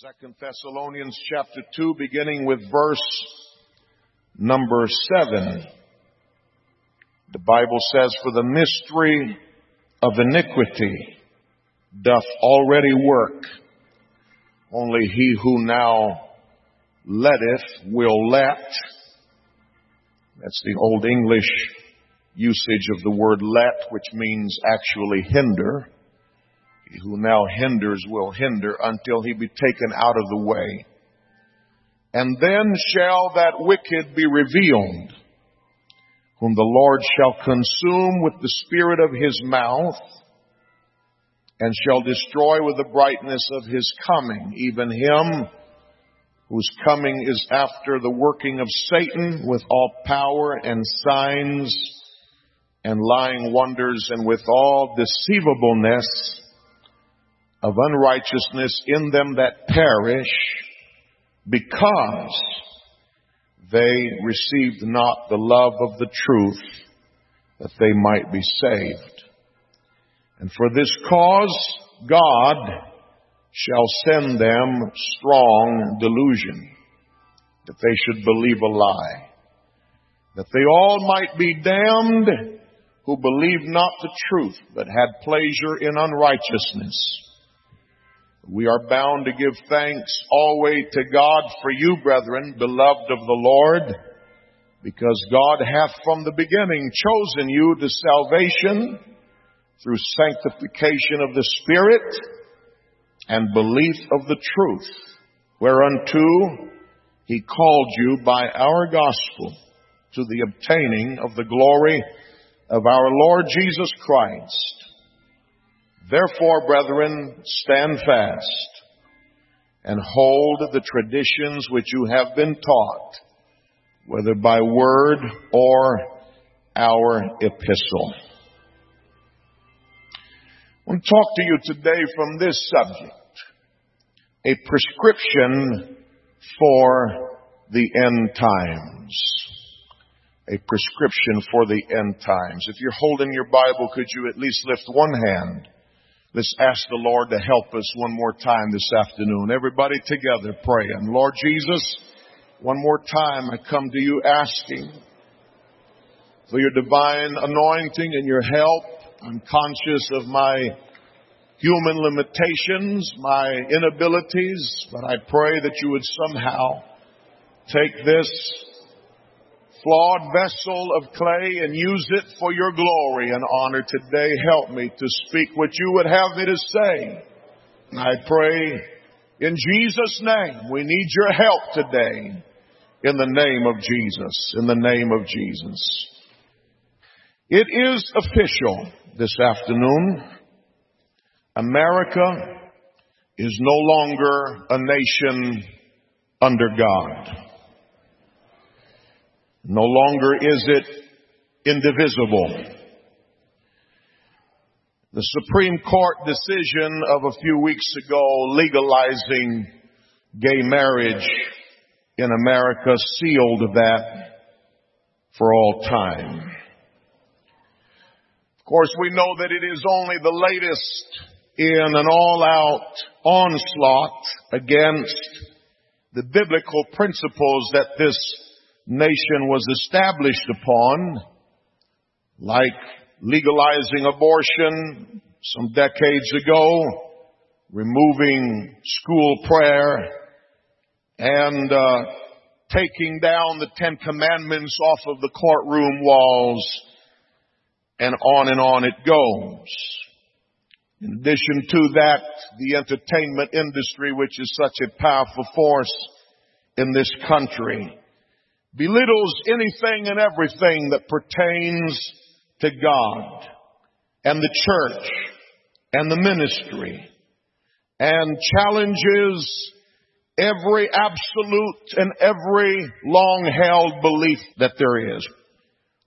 Second Thessalonians chapter 2 beginning with verse number 7. The Bible says, For the mystery of iniquity doth already work. Only he who now letteth will let. That's the old English usage of the word let, which means actually hinder. Who now hinders will hinder until he be taken out of the way. And then shall that wicked be revealed, whom the Lord shall consume with the spirit of his mouth, and shall destroy with the brightness of his coming, even him whose coming is after the working of Satan with all power and signs and lying wonders and with all deceivableness of unrighteousness in them that perish because they received not the love of the truth that they might be saved. And for this cause, God shall send them strong delusion that they should believe a lie, that they all might be damned who believed not the truth, but had pleasure in unrighteousness. We are bound to give thanks always to God for you, brethren, beloved of the Lord, because God hath from the beginning chosen you to salvation through sanctification of the Spirit and belief of the truth, whereunto He called you by our gospel to the obtaining of the glory of our Lord Jesus Christ Therefore, brethren, stand fast and hold the traditions which you have been taught, whether by word or our epistle. I want to talk to you today from this subject, a prescription for the end times. A prescription for the end times. If you're holding your Bible, could you at least lift one hand Let's ask the Lord to help us one more time this afternoon. Everybody together praying. Lord Jesus, one more time I come to you asking for your divine anointing and your help. I'm conscious of my human limitations, my inabilities, but I pray that you would somehow take this flawed vessel of clay and use it for your glory and honor today. Help me to speak what you would have me to say. I pray in Jesus' name, we need your help today. In the name of Jesus. In the name of Jesus. It is official this afternoon. America is no longer a nation under God. No longer is it indivisible. The Supreme Court decision of a few weeks ago legalizing gay marriage in America sealed that for all time. Of course, we know that it is only the latest in an all-out onslaught against the biblical principles that this nation was established upon, like legalizing abortion some decades ago, removing school prayer, and uh, taking down the Ten Commandments off of the courtroom walls, and on and on it goes. In addition to that, the entertainment industry, which is such a powerful force in this country, belittles anything and everything that pertains to God and the church and the ministry and challenges every absolute and every long held belief that there is,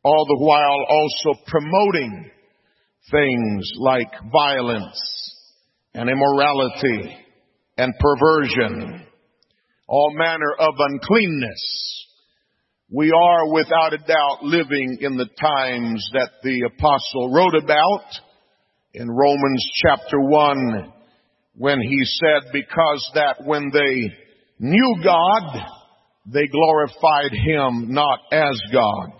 all the while also promoting things like violence and immorality and perversion, all manner of uncleanness we are without a doubt living in the times that the apostle wrote about in Romans chapter 1 when he said, because that when they knew God, they glorified him not as God.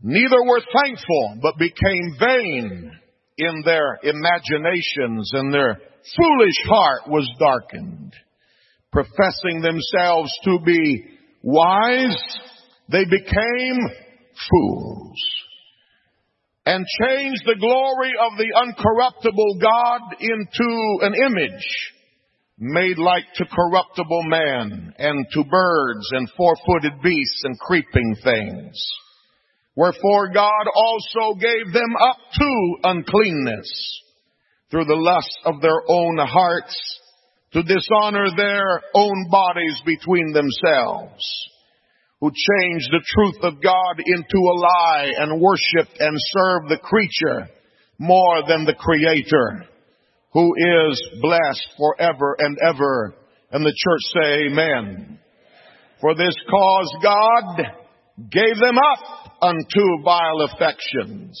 Neither were thankful, but became vain in their imaginations and their foolish heart was darkened. Professing themselves to be wise, they became fools and changed the glory of the uncorruptible God into an image made like to corruptible man and to birds and four-footed beasts and creeping things. Wherefore God also gave them up to uncleanness through the lust of their own hearts to dishonor their own bodies between themselves, who changed the truth of God into a lie and worshiped and served the creature more than the creator, who is blessed forever and ever. And the church say amen. For this cause God gave them up unto vile affections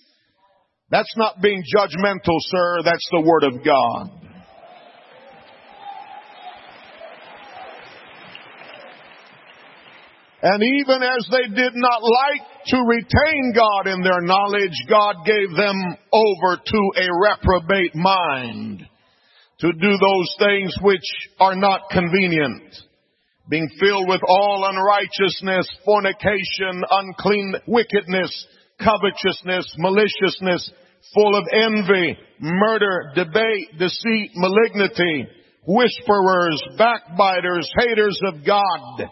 That's not being judgmental, sir. That's the Word of God. And even as they did not like to retain God in their knowledge, God gave them over to a reprobate mind to do those things which are not convenient. Being filled with all unrighteousness, fornication, unclean wickedness, covetousness, maliciousness, full of envy, murder, debate, deceit, malignity, whisperers, backbiters, haters of God,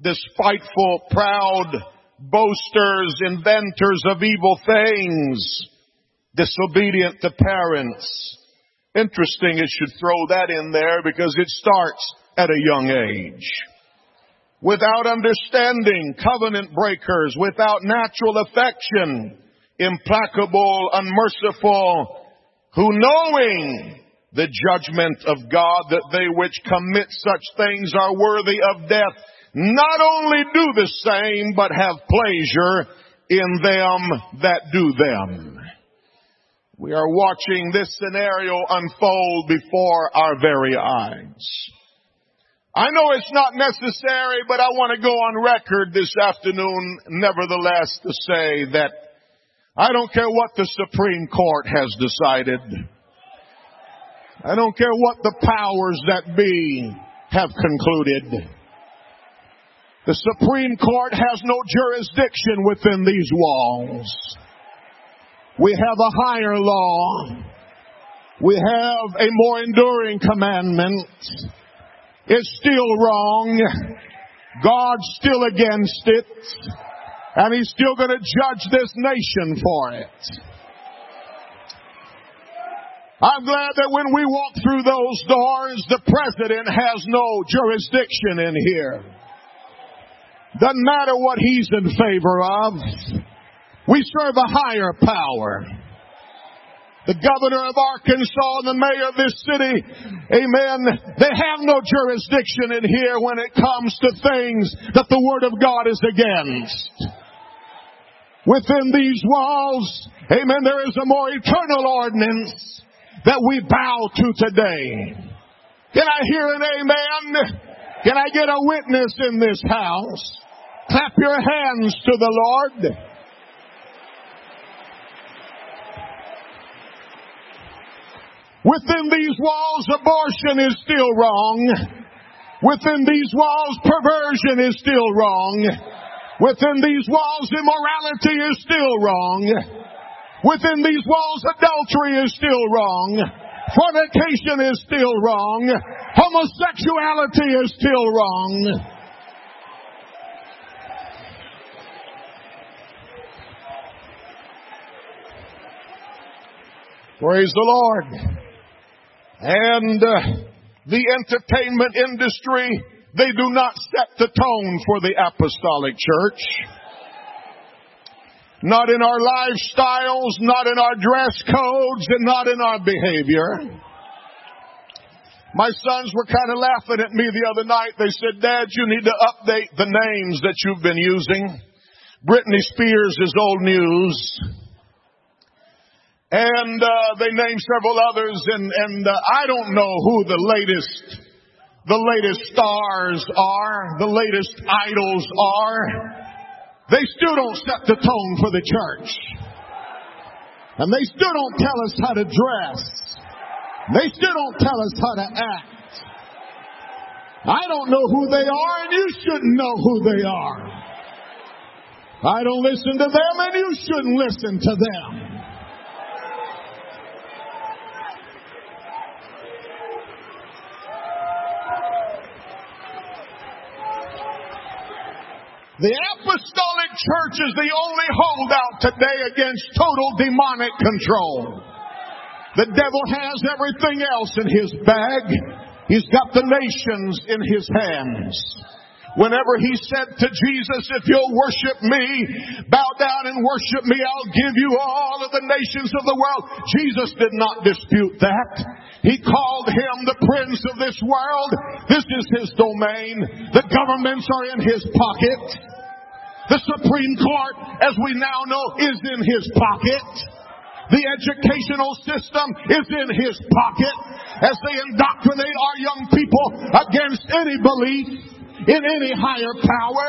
despiteful, proud, boasters, inventors of evil things, disobedient to parents. Interesting it should throw that in there because it starts at a young age. Without understanding, covenant breakers, without natural affection, implacable, unmerciful, who knowing the judgment of God that they which commit such things are worthy of death, not only do the same, but have pleasure in them that do them. We are watching this scenario unfold before our very eyes. I know it's not necessary, but I want to go on record this afternoon, nevertheless, to say that I don't care what the Supreme Court has decided. I don't care what the powers that be have concluded. The Supreme Court has no jurisdiction within these walls. We have a higher law. We have a more enduring commandment. It's still wrong. God's still against it. And he's still going to judge this nation for it. I'm glad that when we walk through those doors, the president has no jurisdiction in here. Doesn't matter what he's in favor of. We serve a higher power. The governor of Arkansas and the mayor of this city, amen, they have no jurisdiction in here when it comes to things that the Word of God is against within these walls, amen, there is a more eternal ordinance that we bow to today. Can I hear an amen? Can I get a witness in this house? Clap your hands to the Lord. Within these walls, abortion is still wrong. Within these walls, perversion is still wrong. Within these walls, immorality is still wrong. Within these walls, adultery is still wrong. Fornication is still wrong. Homosexuality is still wrong. Praise the Lord. and uh, the entertainment industry, they do not set the tone for the apostolic church. Not in our lifestyles, not in our dress codes, and not in our behavior. My sons were kind of laughing at me the other night. They said, Dad, you need to update the names that you've been using. Britney Spears is old news. And uh, they named several others, and, and uh, I don't know who the latest, the latest stars are, the latest idols are. They still don't set the tone for the church. And they still don't tell us how to dress. They still don't tell us how to act. I don't know who they are and you shouldn't know who they are. I don't listen to them and you shouldn't listen to them. The apostolic church is the only holdout today against total demonic control. The devil has everything else in his bag. He's got the nations in his hands. Whenever he said to Jesus, if you'll worship me, bow down and worship me, I'll give you all of the nations of the world. Jesus did not dispute that. He called him the prince of this world. This is his domain. The governments are in his pocket. The Supreme Court, as we now know, is in his pocket. The educational system is in his pocket as they indoctrinate our young people against any belief in any higher power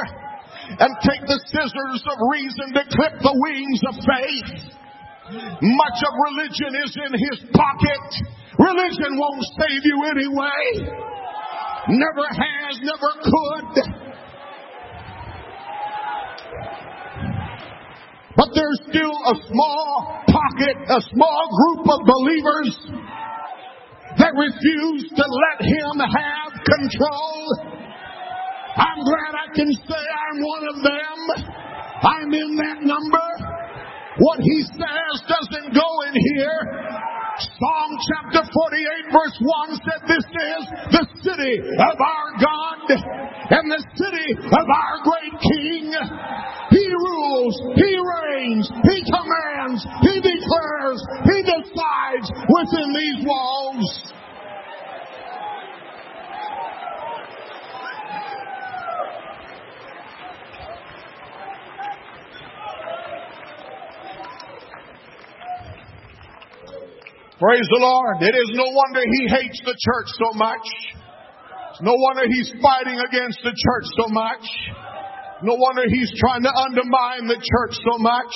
and take the scissors of reason to clip the wings of faith. Much of religion is in his pocket. Religion won't save you anyway. Never has, never could. But there's still a small pocket, a small group of believers that refuse to let him have control. I'm glad I can say I'm one of them. I'm in that number. What he says doesn't go in here. Psalm chapter 48 verse 1 said this is the city of our God and the city of our great King. He rules, He reigns, He commands, He declares, He decides within these walls. Praise the Lord. It is no wonder he hates the church so much. It's no wonder he's fighting against the church so much. No wonder he's trying to undermine the church so much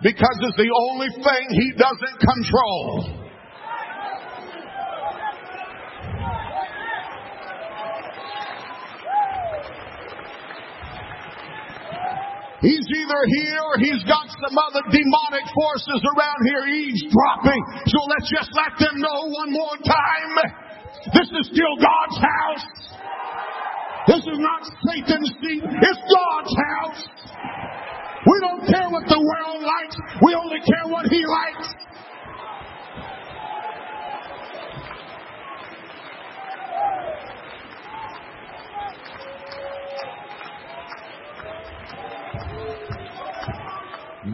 because it's the only thing he doesn't control. He's either here or he's got some other demonic forces around here eavesdropping. So let's just let them know one more time. This is still God's house. This is not Satan's seat. It's God's house. We don't care what the world likes. We only care what he likes.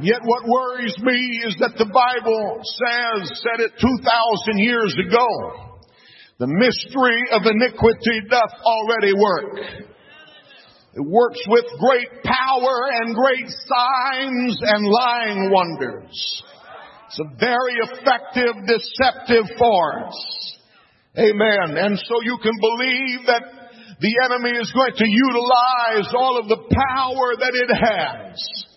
Yet what worries me is that the Bible says, said it 2,000 years ago, the mystery of iniquity doth already work. It works with great power and great signs and lying wonders. It's a very effective deceptive force. Amen. And so you can believe that the enemy is going to utilize all of the power that it has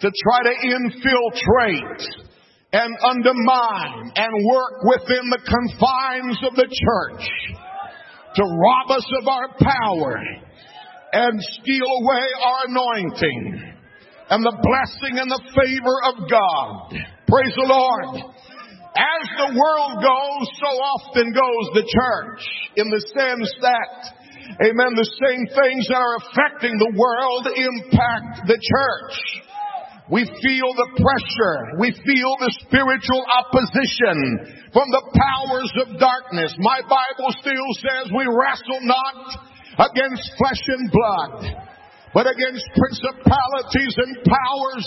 to try to infiltrate and undermine and work within the confines of the church to rob us of our power and steal away our anointing and the blessing and the favor of God. Praise the Lord. As the world goes, so often goes the church in the sense that Amen. The same things that are affecting the world impact the church. We feel the pressure. We feel the spiritual opposition from the powers of darkness. My Bible still says we wrestle not against flesh and blood, but against principalities and powers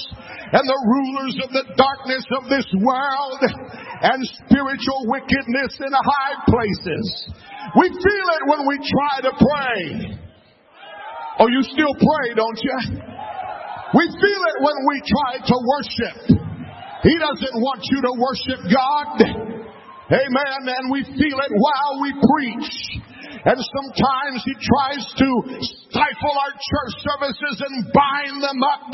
and the rulers of the darkness of this world and spiritual wickedness in high places. We feel it when we try to pray. Oh, you still pray, don't you? We feel it when we try to worship. He doesn't want you to worship God. Amen. And we feel it while we preach. And sometimes he tries to stifle our church services and bind them up.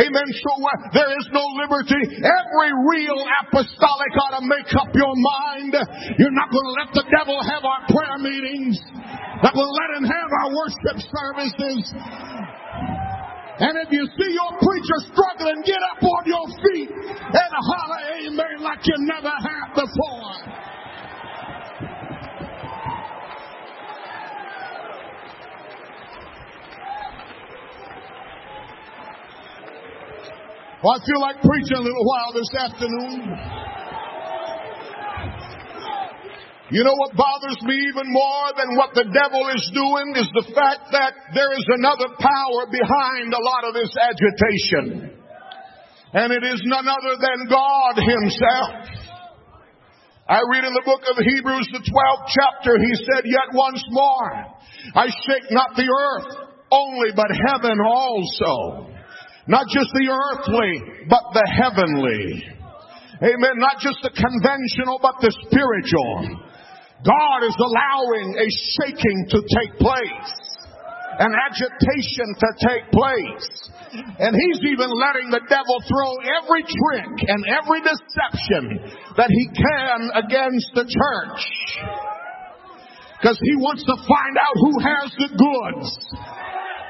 Amen. So uh, there is no liberty. Every real apostolic ought to make up your mind. You're not going to let the devil have our prayer meetings. Not going to let him have our worship services. And if you see your preacher struggling, get up on your feet and holler amen like you never have before. Well, I feel like preaching a little while this afternoon. You know what bothers me even more than what the devil is doing is the fact that there is another power behind a lot of this agitation. And it is none other than God himself. I read in the book of Hebrews, the 12th chapter, he said, Yet once more, I shake not the earth only, but heaven also. Not just the earthly, but the heavenly. Amen. Not just the conventional, but the spiritual. God is allowing a shaking to take place, an agitation to take place. And He's even letting the devil throw every trick and every deception that he can against the church. Because he wants to find out who has the goods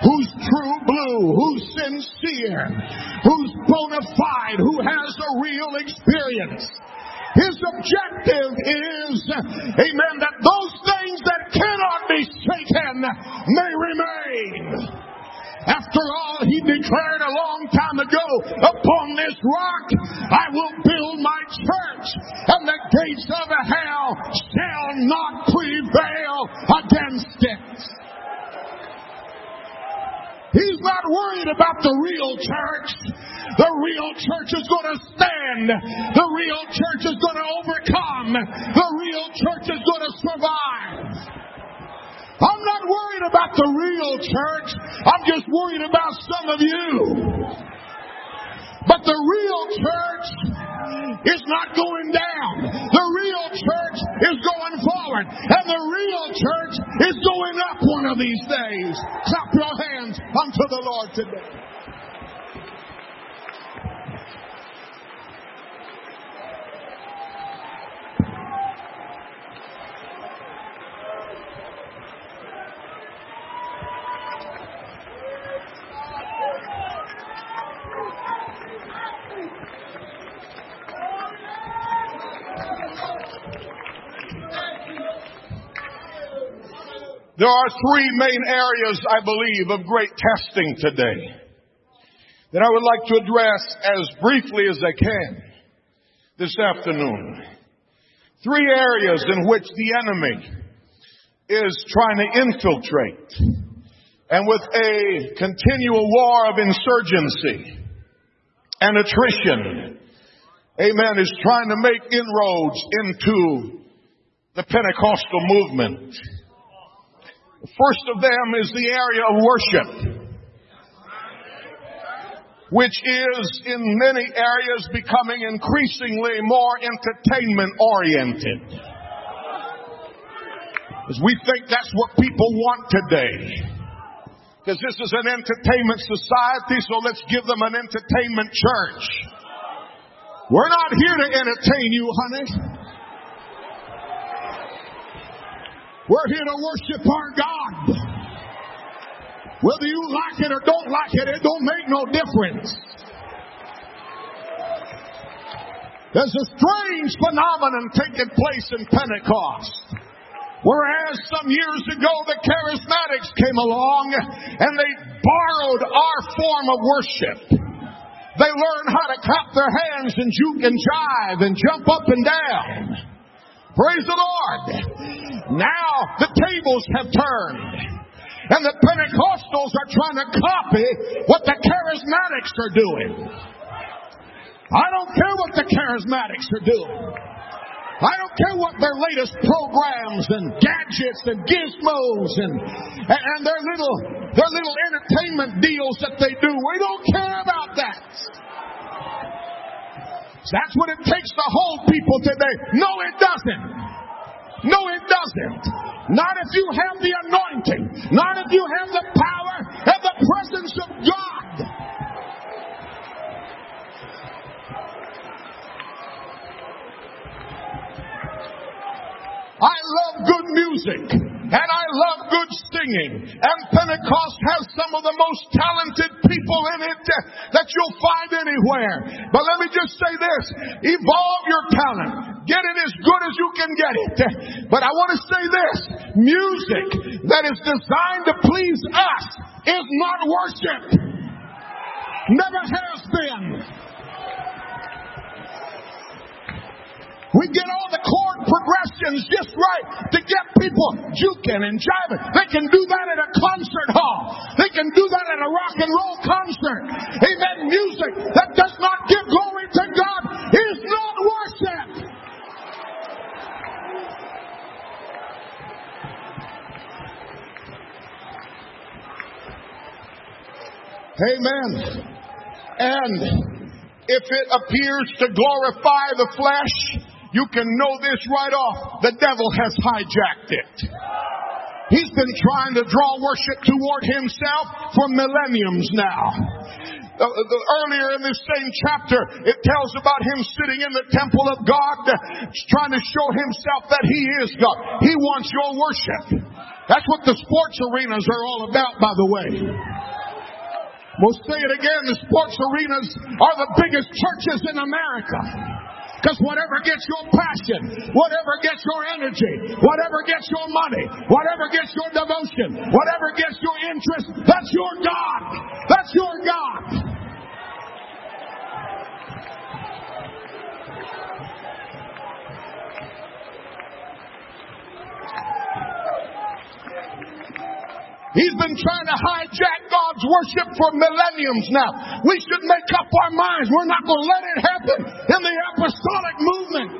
who's true blue, who's sincere, who's bona fide, who has a real experience. His objective is, amen, that those things that cannot be shaken may remain. After all, he declared a long time ago, upon this rock I will build my church, and the gates of hell shall not prevail against it. He's not worried about the real church. The real church is going to stand. The real church is going to overcome. The real church is going to survive. I'm not worried about the real church. I'm just worried about some of you. But the real church is not going down. The real church is going forward. And the real church is going up one of these days. Clap your hands unto the Lord today. There are three main areas, I believe, of great testing today that I would like to address as briefly as I can this afternoon. Three areas in which the enemy is trying to infiltrate and with a continual war of insurgency and attrition, amen, is trying to make inroads into the Pentecostal movement. First of them is the area of worship, which is in many areas becoming increasingly more entertainment oriented. Because we think that's what people want today. Because this is an entertainment society, so let's give them an entertainment church. We're not here to entertain you, honey. We're here to worship our God. Whether you like it or don't like it, it don't make no difference. There's a strange phenomenon taking place in Pentecost. Whereas some years ago the charismatics came along and they borrowed our form of worship. they learn how to clap their hands and juke and jive and jump up and down. Praise the Lord. Now the tables have turned. And the Pentecostals are trying to copy what the charismatics are doing. I don't care what the charismatics are doing. I don't care what their latest programs and gadgets and gizmos and, and their little their little entertainment deals that they do. We don't care about that. That's what it takes to hold people today. No, it doesn't. No, it doesn't. Not if you have the anointing. Not if you have the power and the presence of God. I love good music and I love good singing. And Pentecost has some of the most talented people in it that you'll find anywhere. But let me just say this. Evolve your talent. Get it as good as you can get it. But I want to say this. Music that is designed to please us is not worship. Never has been. We get all the chord progressions just right to get people juking and jiving. They can do that at a concert hall. They can do that at a rock and roll concert. Amen. Music that does not give glory to God is not worship. Amen. And if it appears to glorify the flesh, you can know this right off. The devil has hijacked it. He's been trying to draw worship toward himself for millenniums now. Uh, the, earlier in this same chapter, it tells about him sitting in the temple of God, trying to show himself that he is God. He wants your worship. That's what the sports arenas are all about, by the way. We'll say it again, the sports arenas are the biggest churches in America. Because whatever gets your passion, whatever gets your energy, whatever gets your money, whatever gets your devotion, whatever gets your interest, that's your God. That's your God. He's been trying to hijack God's worship for millenniums now. We should make up our minds. We're not going to let it happen in the apostolic movement.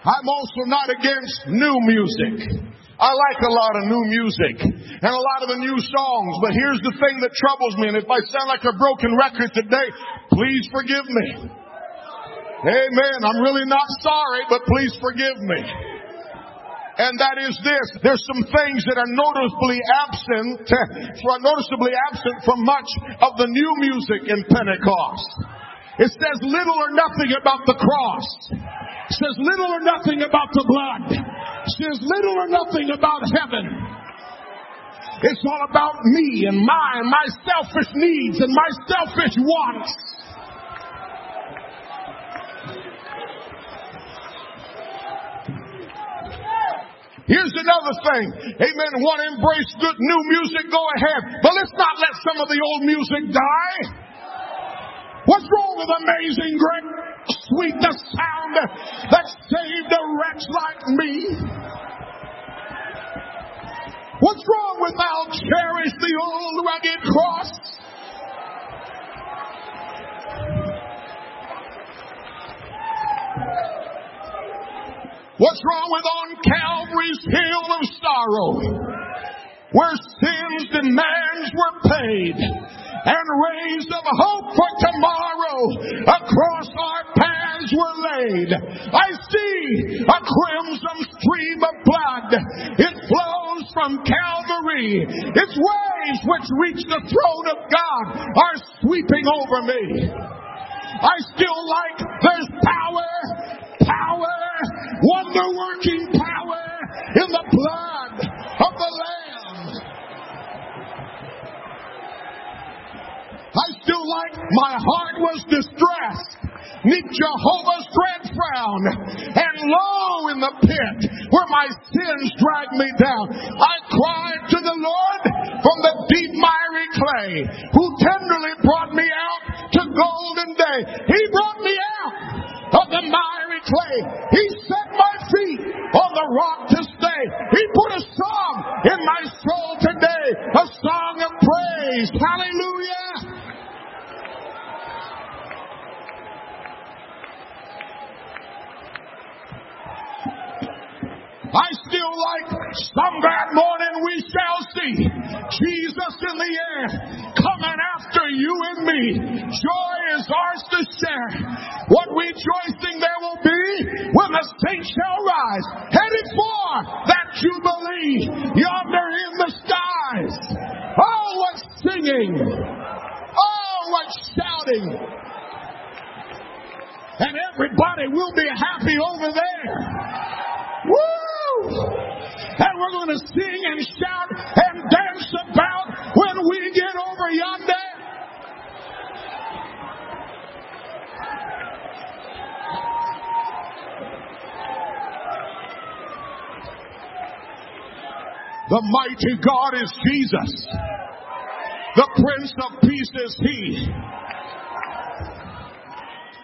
I'm also not against new music. I like a lot of new music and a lot of the new songs, but here's the thing that troubles me, and if I sound like a broken record today, please forgive me. Amen. I'm really not sorry, but please forgive me. And that is this. There's some things that are noticeably absent, noticeably absent from much of the new music in Pentecost. It says little or nothing about the cross. It says little or nothing about the blood. It says little or nothing about heaven. It's all about me and my, my selfish needs and my selfish wants. Here's another thing. Amen. Want to embrace good new music? Go ahead. But let's not let some of the old music die. What's wrong with amazing grace? Sweet the sound that saved a wretch like me. What's wrong with I'll cherish the old rugged cross? What's wrong with on Calvary's hill of sorrow? Where sin's demands were paid and rays of hope for tomorrow across our paths were laid. I see a crimson stream of blood. It flows from Calvary. Its waves which reach the throne of God are sweeping over me. I still like there's power power, wonder working power in the blood of the Lamb. I still like my heart was distressed. Meet Jehovah's dread frown and low in the pit where my sins dragged me down. I cried to the Lord from the deep miry clay who tenderly brought me out to golden day. He brought me out set my feet on the rock to stay. He put a song in my soul today, a song of praise. Hallelujah. I still like some bad morning we shall see Jesus in the air coming after you and me. Joy is ours to share. What rejoicing there will be when the saints shall rise, headed for that jubilee yonder in the skies. Oh, what singing! Oh, what shouting! And everybody will be happy over there. Woo! And we're going to sing and shout and dance about when we get over yonder. The mighty God is Jesus. The Prince of Peace is He.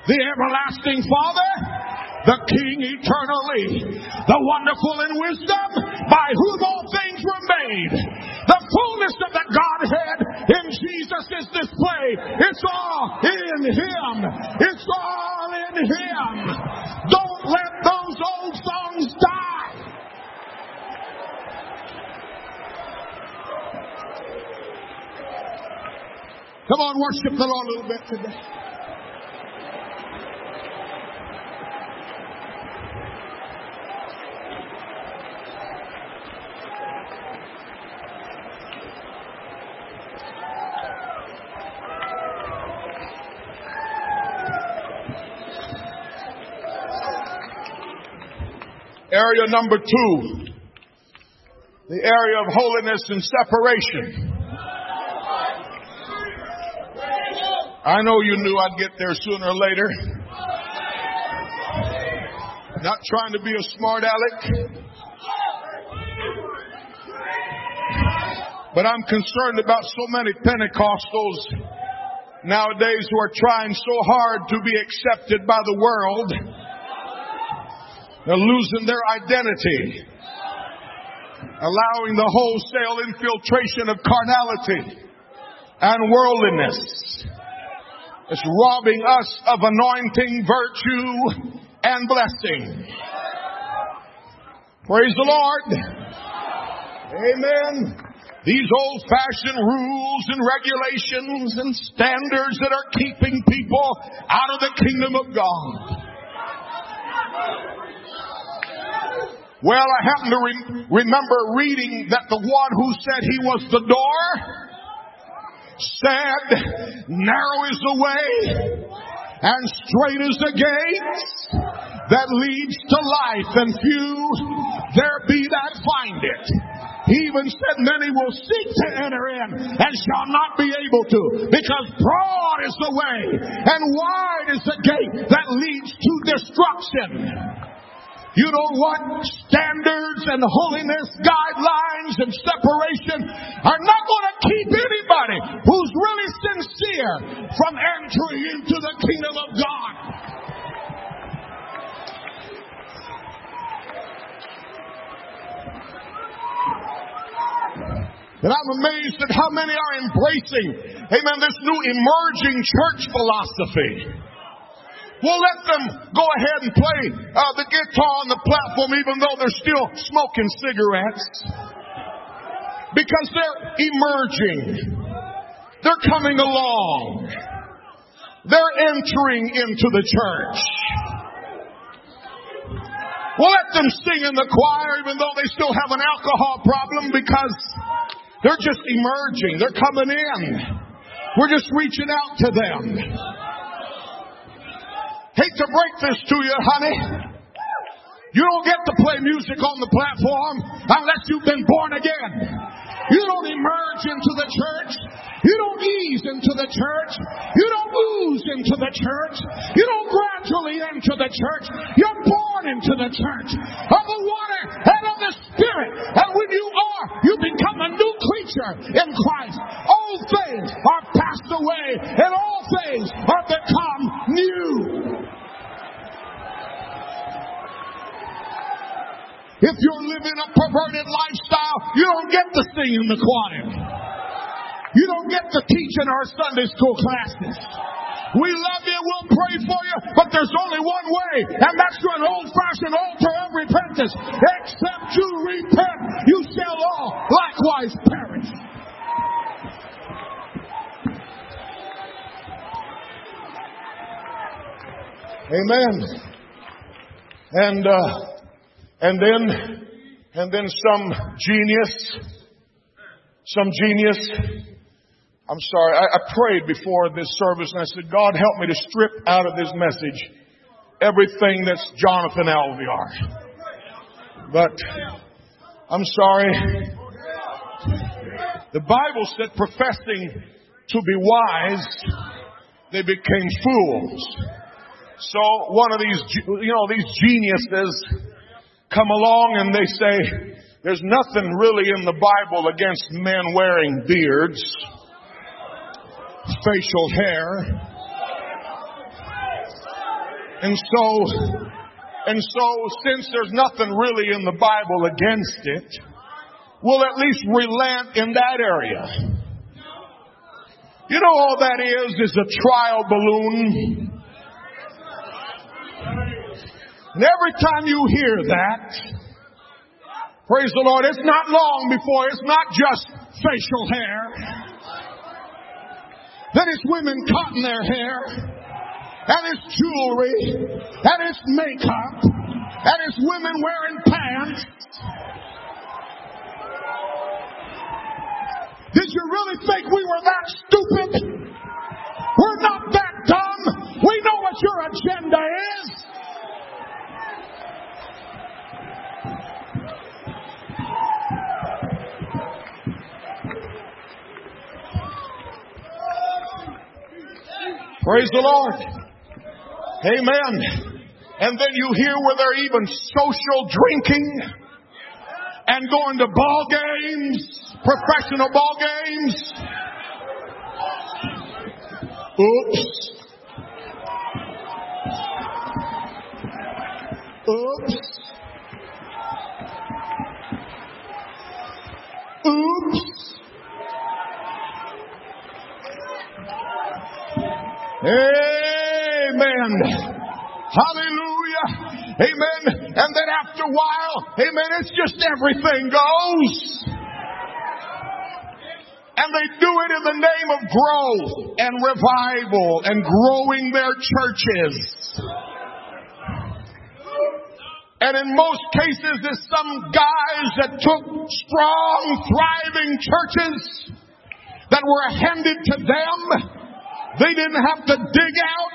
The everlasting Father the King eternally, the wonderful in wisdom, by whom all things were made. The fullness of the Godhead in Jesus is displayed. It's all in Him. It's all in Him. Don't let those old songs die. Come on, worship the Lord a little bit today. Area number two, the area of holiness and separation. I know you knew I'd get there sooner or later. Not trying to be a smart aleck. But I'm concerned about so many Pentecostals nowadays who are trying so hard to be accepted by the world they're losing their identity, allowing the wholesale infiltration of carnality and worldliness. It's robbing us of anointing, virtue, and blessing. Praise the Lord. Amen. These old fashioned rules and regulations and standards that are keeping people out of the kingdom of God. Well, I happen to re- remember reading that the one who said he was the door said, narrow is the way and straight is the gate that leads to life and few there be that find it. He even said many will seek to enter in and shall not be able to because broad is the way and wide is the gate that leads to destruction. You don't want Standards and holiness guidelines and separation are not going to keep anybody who's really sincere from entering into the kingdom of God. And I'm amazed at how many are embracing, amen, this new emerging church philosophy. We'll let them go ahead and play uh, the guitar on the platform even though they're still smoking cigarettes. Because they're emerging. They're coming along. They're entering into the church. We'll let them sing in the choir even though they still have an alcohol problem because they're just emerging. They're coming in. We're just reaching out to them. Hate to break this to you, honey. You don't get to play music on the platform unless you've been born again. You don't emerge into the church. You don't ease into the church. You don't ooze into the church. You don't gradually enter the church. You're born into the church of the water and of the spirit. And when you are, you become a new creature in Christ. Old things are passed away and all things are become new. If you're living a perverted lifestyle, you don't get to sing in the choir. You don't get to teach in our Sunday school classes. We love you, we'll pray for you, but there's only one way, and that's through an old-fashioned altar of repentance. Except you repent, you shall all likewise perish. Amen. And uh, and then and then some genius, some genius. I'm sorry. I, I prayed before this service and I said, God, help me to strip out of this message everything that's Jonathan Alviar. But I'm sorry. The Bible said professing to be wise, they became fools. So one of these, you know, these geniuses come along and they say, there's nothing really in the Bible against men wearing beards, facial hair. And so, and so since there's nothing really in the Bible against it, we'll at least relent in that area. You know all that is, is a trial balloon and every time you hear that, praise the Lord, it's not long before it's not just facial hair. Then it's women cutting their hair, and it's jewelry, and it's makeup, and it's women wearing pants. Did you really think we were that stupid? We're not that dumb. We know what your agenda is. Praise the Lord. Amen. And then you hear where they're even social drinking and going to ball games, professional ball games. Oops. Oops. Oops. Amen. Hallelujah. Amen. And then after a while, amen, it's just everything goes. And they do it in the name of growth and revival and growing their churches. And in most cases, it's some guys that took strong, thriving churches that were handed to them they didn't have to dig out.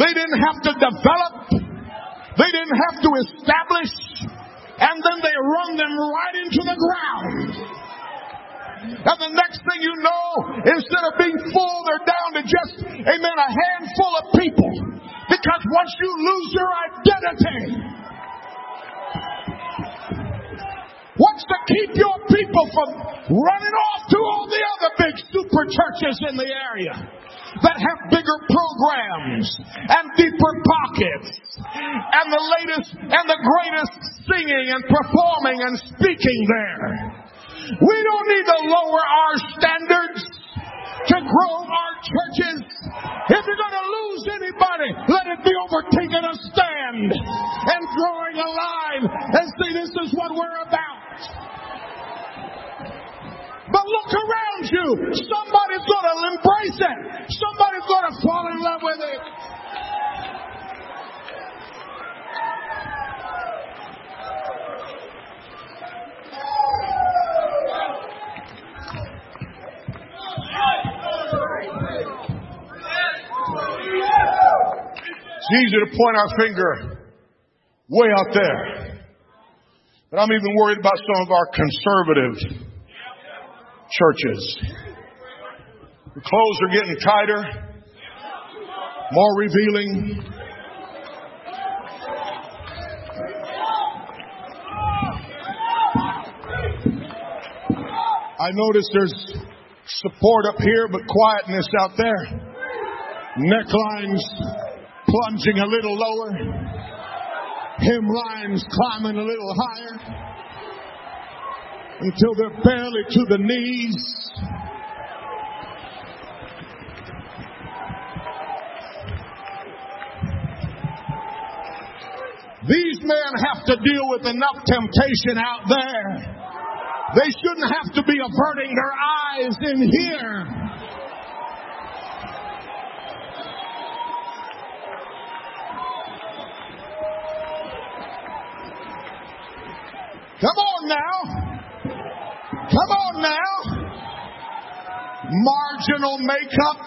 They didn't have to develop. They didn't have to establish. And then they run them right into the ground. And the next thing you know, instead of being full, they're down to just, amen, a handful of people. Because once you lose your identity, what's to keep your people from running off to all the other big super churches in the area? That have bigger programs and deeper pockets and the latest and the greatest singing and performing and speaking there. We don't need to lower our standards to grow our churches. If you're going to lose anybody, let it be overtaking a stand and drawing a line and say, this is what we're about. But look around you. Somebody's going to embrace it. Somebody's going to fall in love with it. It's easy to point our finger way out there. But I'm even worried about some of our conservative churches. The clothes are getting tighter, more revealing. I notice there's support up here, but quietness out there. Necklines plunging a little lower. hemlines climbing a little higher until they're barely to the knees. These men have to deal with enough temptation out there. They shouldn't have to be averting their eyes in here. Come on now. Come on now. Marginal makeup.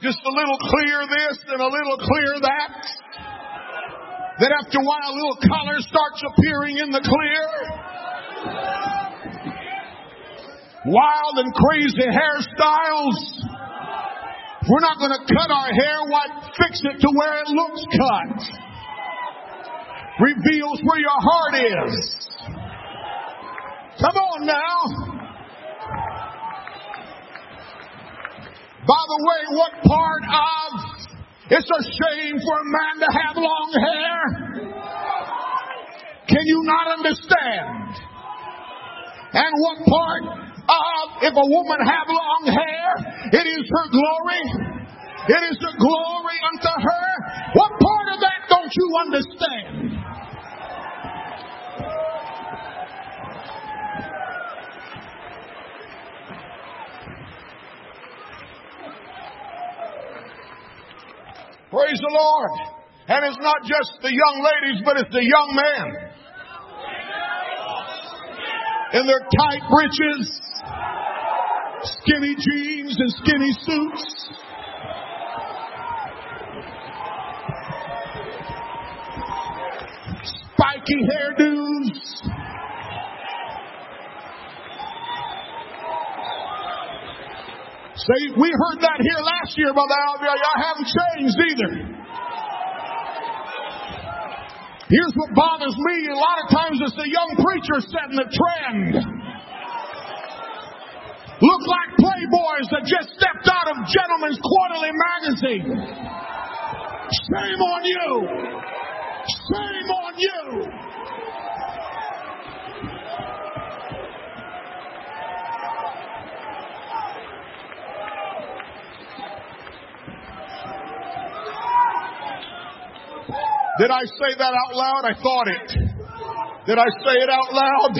Just a little clear this and a little clear that. Then after a while, a little color starts appearing in the clear. Wild and crazy hairstyles. We're not going to cut our hair. Why fix it to where it looks cut? Reveals where your heart is. Come on now. By the way, what part of it's a shame for a man to have long hair. Can you not understand? And what part of if a woman have long hair, it is her glory. It is the glory unto her. What part of that don't you understand? Praise the Lord. And it's not just the young ladies, but it's the young men. In their tight breeches, skinny jeans and skinny suits. Spiky hairdos. See, we heard that here last year, Brother Alvia. Y'all haven't changed either. Here's what bothers me. A lot of times it's the young preacher setting the trend. Look like playboys that just stepped out of Gentleman's Quarterly magazine. Shame on you. Shame on you. Did I say that out loud? I thought it. Did I say it out loud?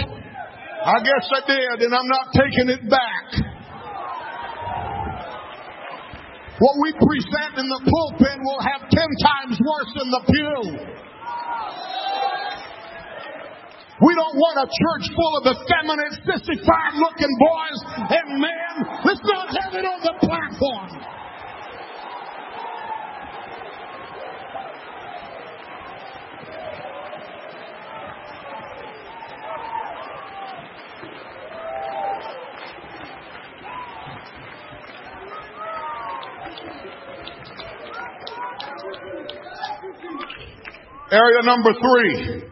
I guess I did, and I'm not taking it back. What we present in the pulpit will have ten times worse in the pew. We don't want a church full of effeminate, sissified looking boys and men. Let's not have it on the platform. Area number three.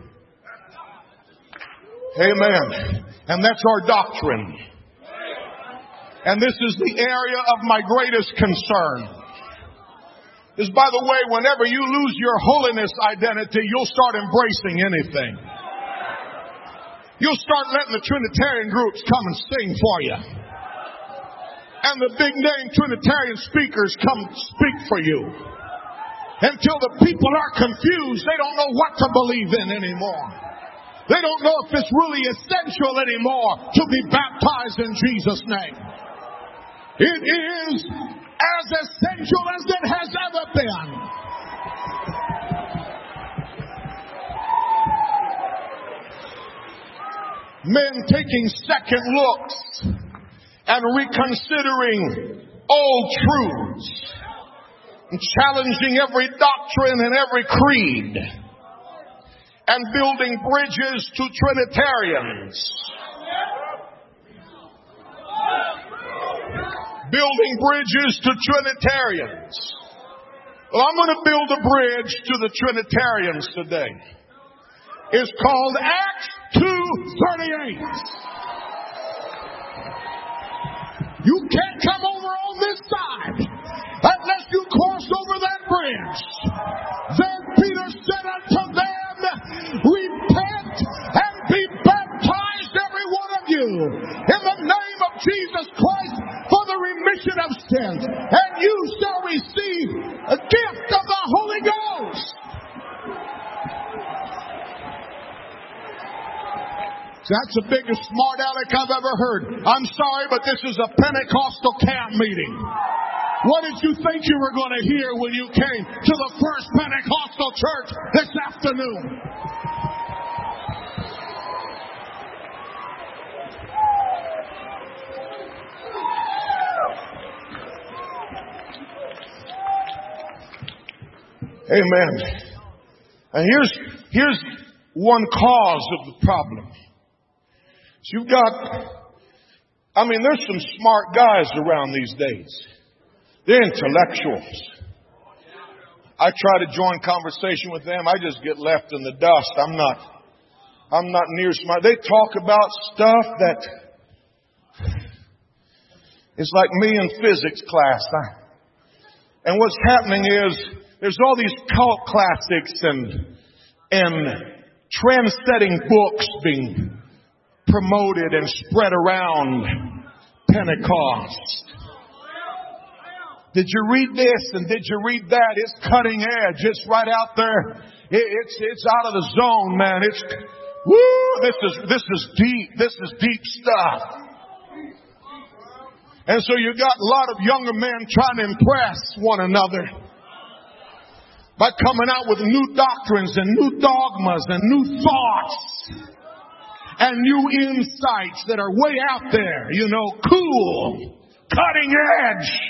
Amen. And that's our doctrine. And this is the area of my greatest concern. Is by the way, whenever you lose your holiness identity, you'll start embracing anything. You'll start letting the Trinitarian groups come and sing for you. And the big name Trinitarian speakers come speak for you until the people are confused. They don't know what to believe in anymore. They don't know if it's really essential anymore to be baptized in Jesus' name. It is as essential as it has ever been. Men taking second looks and reconsidering old truths challenging every doctrine and every creed and building bridges to Trinitarians. Building bridges to Trinitarians. Well, I'm going to build a bridge to the Trinitarians today. It's called Acts 2.38. You can't come over on this side unless you cross over that bridge. Then Peter said unto them, Repent and be baptized, every one of you, in the name of Jesus Christ for the remission of sins, and you shall receive a gift of the Holy Ghost. That's the biggest smart aleck I've ever heard. I'm sorry, but this is a Pentecostal camp meeting. What did you think you were going to hear when you came to the first Pentecostal church this afternoon? Amen. And here's, here's one cause of the problem. So you've got, I mean, there's some smart guys around these days. They're intellectuals. I try to join conversation with them. I just get left in the dust. I'm not, I'm not near smart. They talk about stuff that it's like me in physics class. And what's happening is there's all these cult classics and, and trend-setting books being promoted and spread around Pentecost. Did you read this and did you read that? It's cutting edge. It's right out there. It, it's, it's out of the zone, man. It's, woo, this is, this is deep. This is deep stuff. And so you got a lot of younger men trying to impress one another by coming out with new doctrines and new dogmas and new thoughts and new insights that are way out there, you know, cool, cutting edge.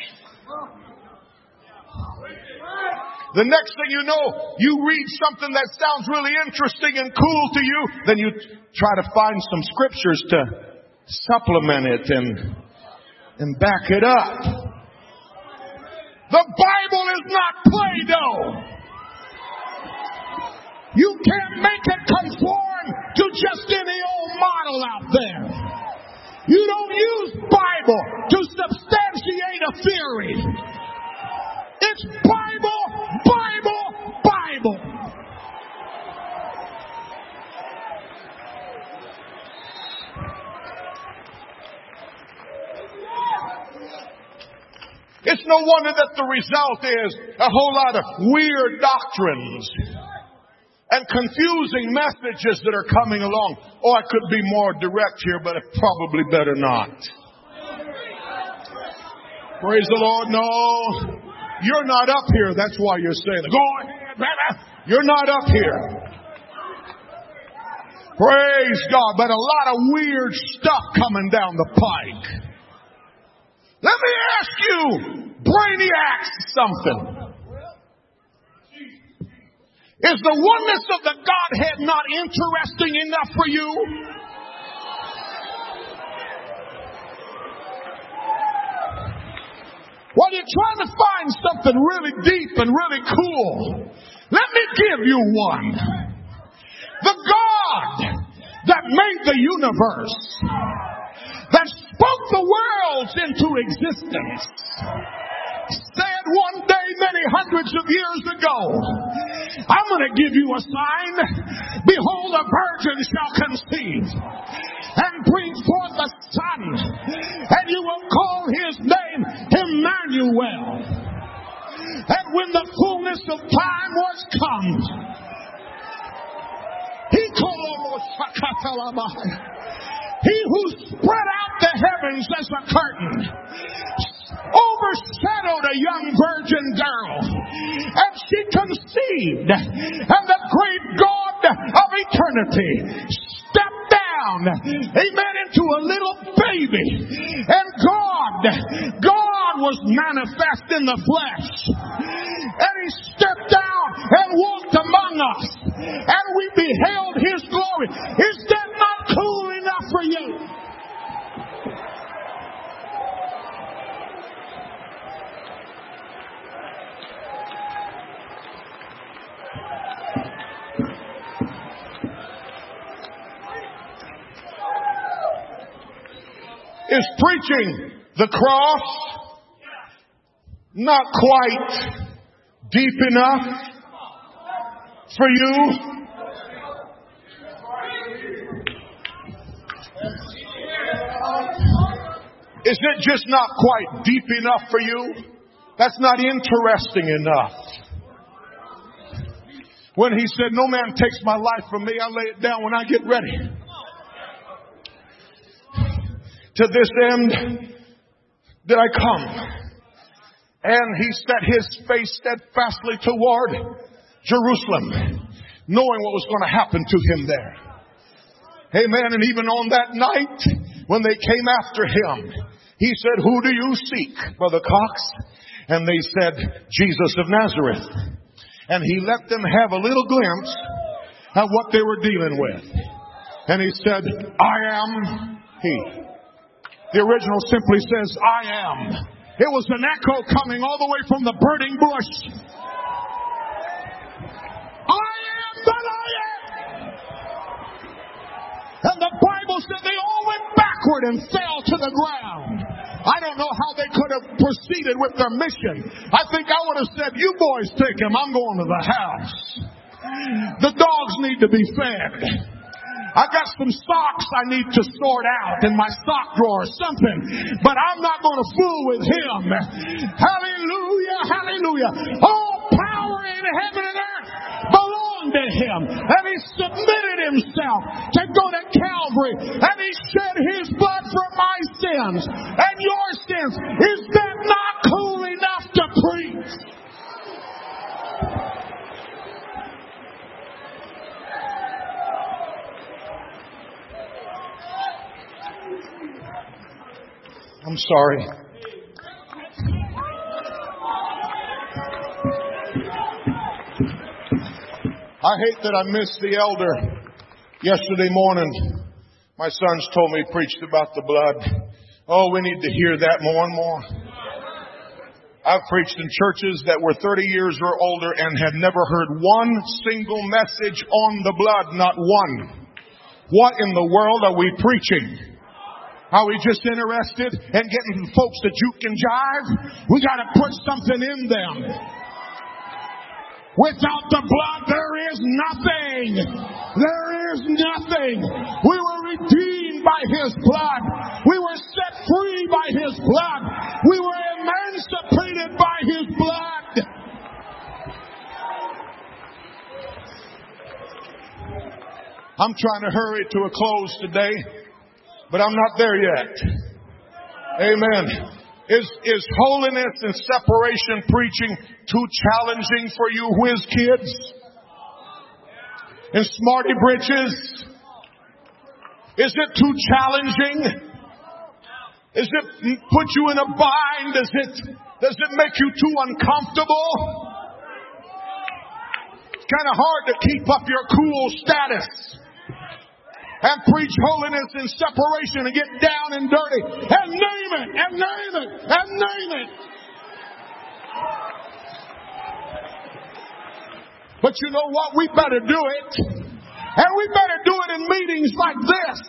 The next thing you know, you read something that sounds really interesting and cool to you, then you try to find some scriptures to supplement it and, and back it up. The Bible is not Play-Doh. You can't make it conform to just any old model out there. You don't use Bible to substantiate a theory. It's Bible, Bible. It's no wonder that the result is a whole lot of weird doctrines and confusing messages that are coming along. Oh, I could be more direct here, but it probably better not. Praise the Lord. No, you're not up here. That's why you're saying it. Go ahead, brother. You're not up here. Praise God. But a lot of weird stuff coming down the pike. Let me ask you, brainiacs, something. Is the oneness of the Godhead not interesting enough for you? While you're trying to find something really deep and really cool, let me give you one. The God that made the universe, that spoke the worlds into existence, said one day many hundreds of years ago, I'm going to give you a sign. Behold, a virgin shall conceive and bring forth a son, and you will call his name Emmanuel. And when the fullness of time was come, he called oh, he who spread out the heavens as a curtain overshadowed a young virgin girl. And she conceived. And the great God of eternity stepped down, amen, into a little baby. And God, God was manifest in the flesh. And he stepped out and walked among us. And we beheld his glory. Is that not cool enough for you? Is preaching the cross not quite deep enough for you? Is it just not quite deep enough for you? That's not interesting enough. When he said, no man takes my life from me, I lay it down when I get ready. To this end did I come. And he set his face steadfastly toward Jerusalem, knowing what was going to happen to him there. Amen. And even on that night, when they came after him, he said, Who do you seek, Brother Cox? And they said, Jesus of Nazareth. And he let them have a little glimpse of what they were dealing with. And he said, I am he. The original simply says, I am. It was an echo coming all the way from the burning bush. I am that I am. And the Bible said they all went backward and fell to the ground. I don't know how they could have proceeded with their mission. I think I would have said, you boys take him. I'm going to the house. The dogs need to be fed. I got some socks I need to sort out in my sock drawer or something, but I'm not going to fool with him. Hallelujah, hallelujah. All power in heaven and earth belonged to him. And he submitted himself to go to Calvary and he shed his blood for my sins and your sins. Is that not cool enough to preach? I'm sorry. I hate that I missed the elder yesterday morning. My sons told me he preached about the blood. Oh, we need to hear that more and more. I've preached in churches that were 30 years or older and had never heard one single message on the blood, not one. What in the world are we preaching? Are we just interested in getting folks that you can jive? We got to put something in them. Without the blood, there is nothing. There is nothing. We were redeemed by His blood. We were set free by His blood. We were emancipated by His blood. I'm trying to hurry to a close today. But I'm not there yet. Amen. Is, is holiness and separation preaching too challenging for you whiz kids? And smarty britches? Is it too challenging? Is it put you in a bind? Does it, does it make you too uncomfortable? It's kind of hard to keep up your cool status and preach holiness and separation and get down and dirty and name it and name it and name it. But you know what? We better do it. And we better do it in meetings like this.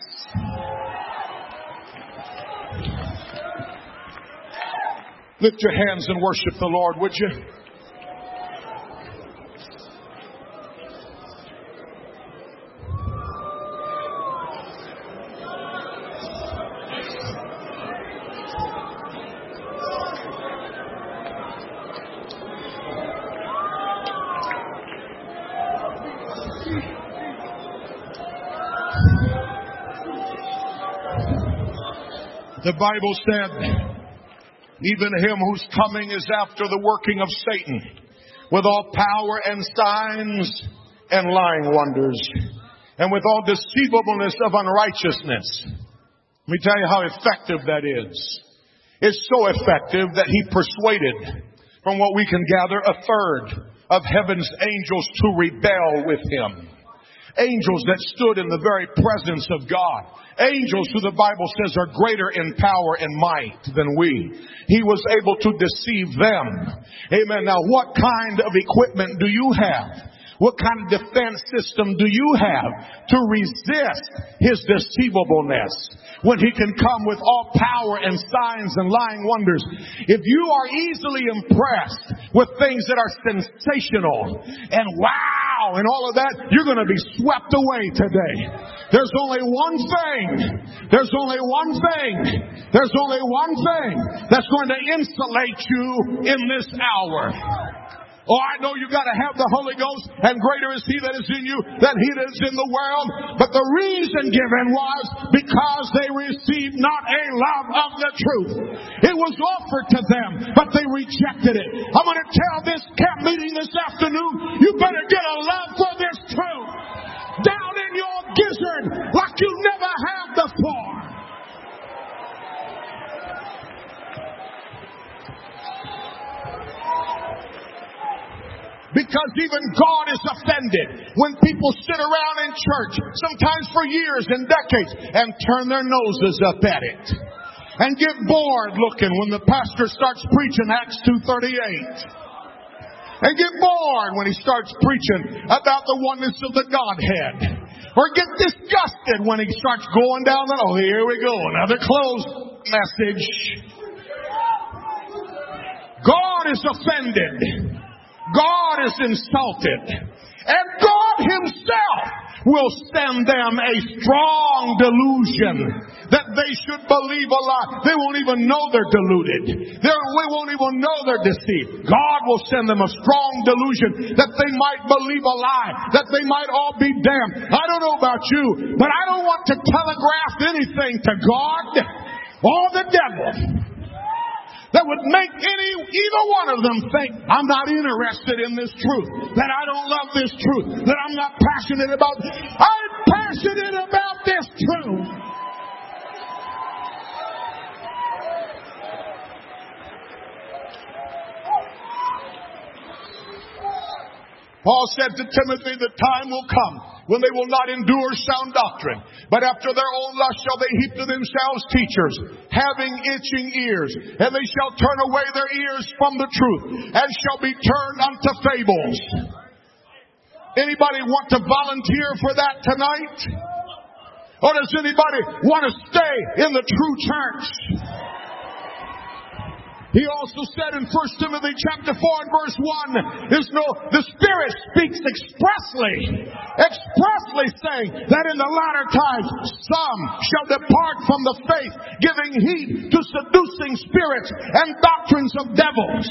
Lift your hands and worship the Lord, would you? Bible said, even him whose coming is after the working of Satan with all power and signs and lying wonders and with all deceivableness of unrighteousness. Let me tell you how effective that is. It's so effective that he persuaded, from what we can gather, a third of heaven's angels to rebel with him. Angels that stood in the very presence of God. Angels who the Bible says are greater in power and might than we. He was able to deceive them. Amen. Now what kind of equipment do you have? What kind of defense system do you have to resist his deceivableness? When he can come with all power and signs and lying wonders. If you are easily impressed with things that are sensational and wow and all of that, you're going to be swept away today. There's only one thing. There's only one thing. There's only one thing that's going to insulate you in this hour. Oh, I know you've gotta have the Holy Ghost, and greater is He that is in you than He that is in the world. But the reason given was because they received not a love of the truth. It was offered to them, but they rejected it. I'm gonna tell this camp meeting this afternoon, you better get a love for this truth. Down in your gizzard, like you never have before. Because even God is offended when people sit around in church, sometimes for years and decades, and turn their noses up at it. And get bored looking when the pastor starts preaching Acts 238 and get bored when he starts preaching about the oneness of the Godhead. Or get disgusted when he starts going down the, oh, here we go, another closed message. God is offended God is insulted. And God Himself will send them a strong delusion that they should believe a lie. They won't even know they're deluded. They're, we won't even know they're deceived. God will send them a strong delusion that they might believe a lie, that they might all be damned. I don't know about you, but I don't want to telegraph anything to God or the devil that would make any, either one of them think, I'm not interested in this truth, that I don't love this truth, that I'm not passionate about, I'm passionate about this truth. Paul said to Timothy, the time will come when they will not endure sound doctrine, but after their own lust shall they heap to themselves teachers, having itching ears, and they shall turn away their ears from the truth, and shall be turned unto fables. Anybody want to volunteer for that tonight? Or does anybody want to stay in the true church? He also said in 1 Timothy chapter 4 and verse 1, is no, the Spirit speaks expressly, expressly saying that in the latter times some shall depart from the faith, giving heed to seducing spirits and doctrines of devils.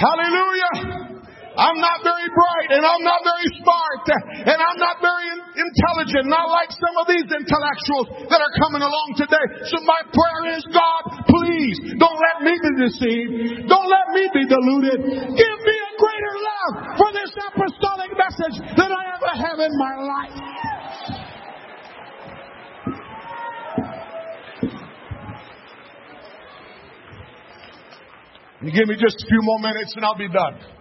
Hallelujah. I'm not very bright and I'm not very smart and I'm not very intelligent, not like some of these intellectuals that are coming along today. So my prayer is, God, please don't let me be deceived. Don't let me be deluded. Give me a greater love for this apostolic message than I ever have in my life. You give me just a few more minutes and I'll be done.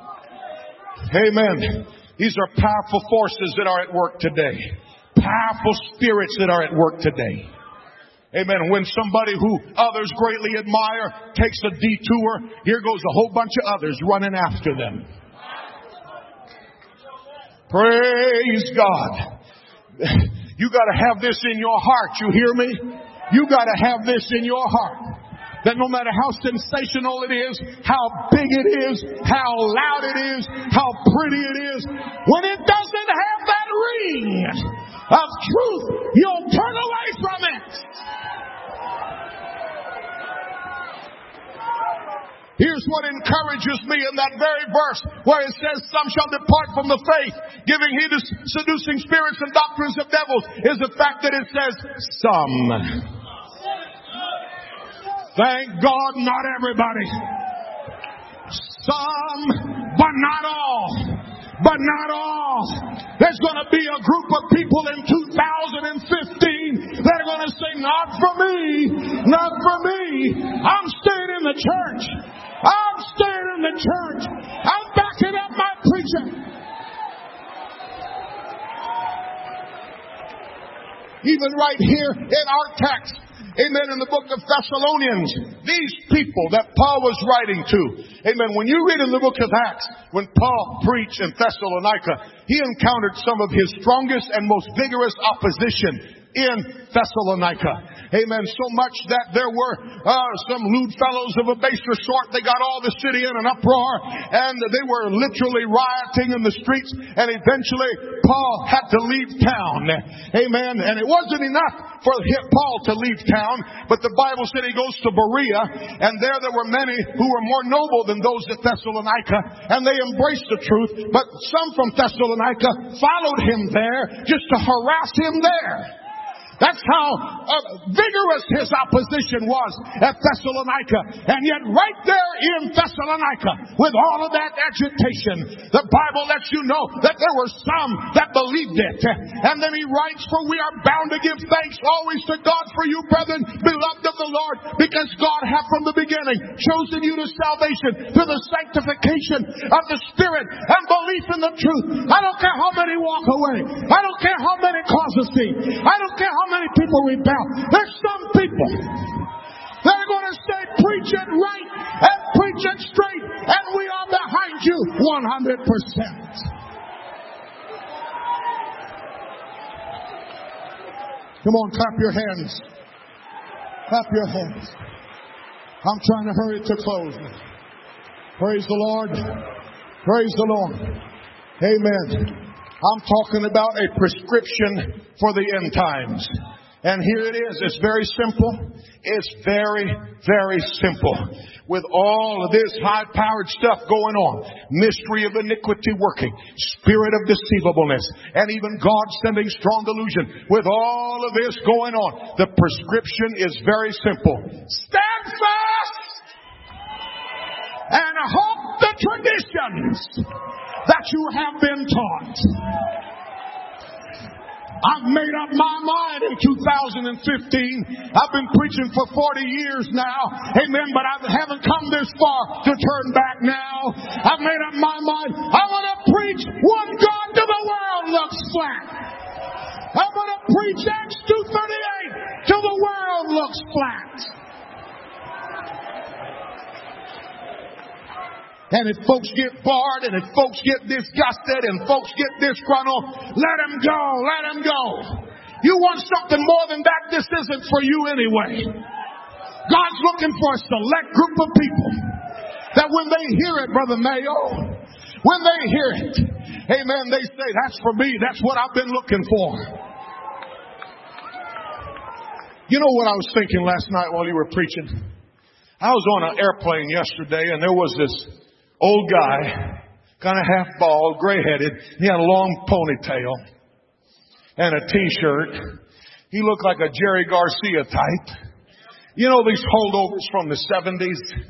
Amen. These are powerful forces that are at work today. Powerful spirits that are at work today. Amen. When somebody who others greatly admire takes a detour, here goes a whole bunch of others running after them. Praise God. You gotta have this in your heart. You hear me? You gotta have this in your heart that no matter how sensational it is, how big it is, how loud it is, how pretty it is, when it doesn't have that ring of truth, you'll turn away from it. Here's what encourages me in that very verse where it says, Some shall depart from the faith, giving heed to seducing spirits and doctrines of devils, is the fact that it says, Some. Thank God, not everybody. Some, but not all. But not all. There's going to be a group of people in 2015 that are going to say, not for me, not for me. I'm staying in the church. I'm staying in the church. I'm backing up my preacher. Even right here in our text, amen, in the book of Thessalonians, these people that Paul was writing to, amen, when you read in the book of Acts, when Paul preached in Thessalonica, he encountered some of his strongest and most vigorous opposition in Thessalonica. Amen. So much that there were uh, some lewd fellows of a baser sort. They got all the city in an uproar and they were literally rioting in the streets and eventually Paul had to leave town. Amen. And it wasn't enough for Paul to leave town, but the Bible said he goes to Berea and there there were many who were more noble than those at Thessalonica and they embraced the truth, but some from Thessalonica followed him there just to harass him there. That's how uh, vigorous his opposition was at Thessalonica. And yet right there in Thessalonica, with all of that agitation, the Bible lets you know that there were some that believed it. And then he writes, for we are bound to give thanks always to God for you, brethren, beloved of the Lord, because God hath from the beginning chosen you to salvation through the sanctification of the Spirit and belief in the truth. I don't care how many walk away. I don't care how many cause a scene. I don't care how many people rebel. There's some people that are going to say, preach it right and preach it straight, and we are behind you 100%. Come on, clap your hands. Clap your hands. I'm trying to hurry to close. Praise the Lord. Praise the Lord. Amen. I'm talking about a prescription for the end times. And here it is. It's very simple. It's very, very simple. With all of this high powered stuff going on, mystery of iniquity working, spirit of deceivableness, and even God sending strong delusion. With all of this going on, the prescription is very simple. Stand fast and hope the traditions that you have been taught. I've made up my mind in 2015. I've been preaching for 40 years now. Amen. But I haven't come this far to turn back now. I've made up my mind. I want to preach one God to the world looks flat. I'm going to preach Acts 2.38 till the world looks flat. And if folks get bored and if folks get disgusted and folks get disgruntled, let them go, let them go. You want something more than that, this isn't for you anyway. God's looking for a select group of people that when they hear it, Brother Mayo, when they hear it, amen, they say, that's for me, that's what I've been looking for. You know what I was thinking last night while you were preaching? I was on an airplane yesterday and there was this old guy, kind of half bald, gray headed. He had a long ponytail and a t-shirt. He looked like a Jerry Garcia type. You know these holdovers from the 70s?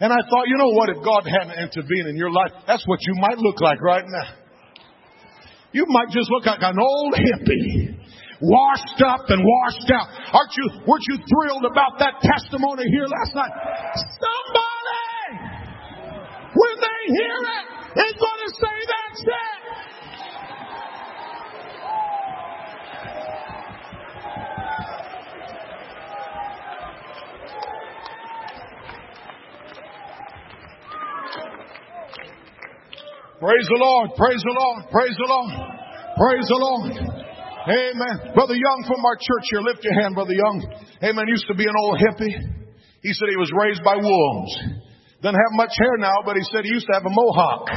And I thought, you know what, if God hadn't intervened in your life, that's what you might look like right now. You might just look like an old hippie washed up and washed out. Aren't you, weren't you thrilled about that testimony here last night? Somebody when they hear it, is going to say, That's it. Praise the Lord, praise the Lord, praise the Lord, praise the Lord. Amen. Brother Young from our church here, lift your hand, Brother Young. Amen. Used to be an old hippie. He said he was raised by wolves. Doesn't have much hair now, but he said he used to have a mohawk.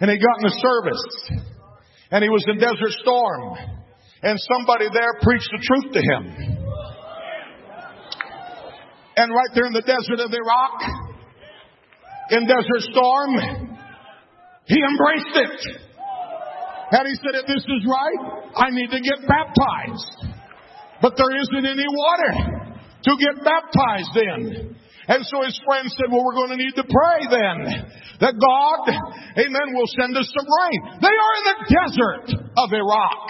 And he got in the service. And he was in Desert Storm. And somebody there preached the truth to him. And right there in the desert of Iraq, in Desert Storm, he embraced it. And he said, if this is right, I need to get baptized. But there isn't any water to get baptized in. And so his friend said, well, we're going to need to pray then that God, amen, will send us some rain. They are in the desert of Iraq.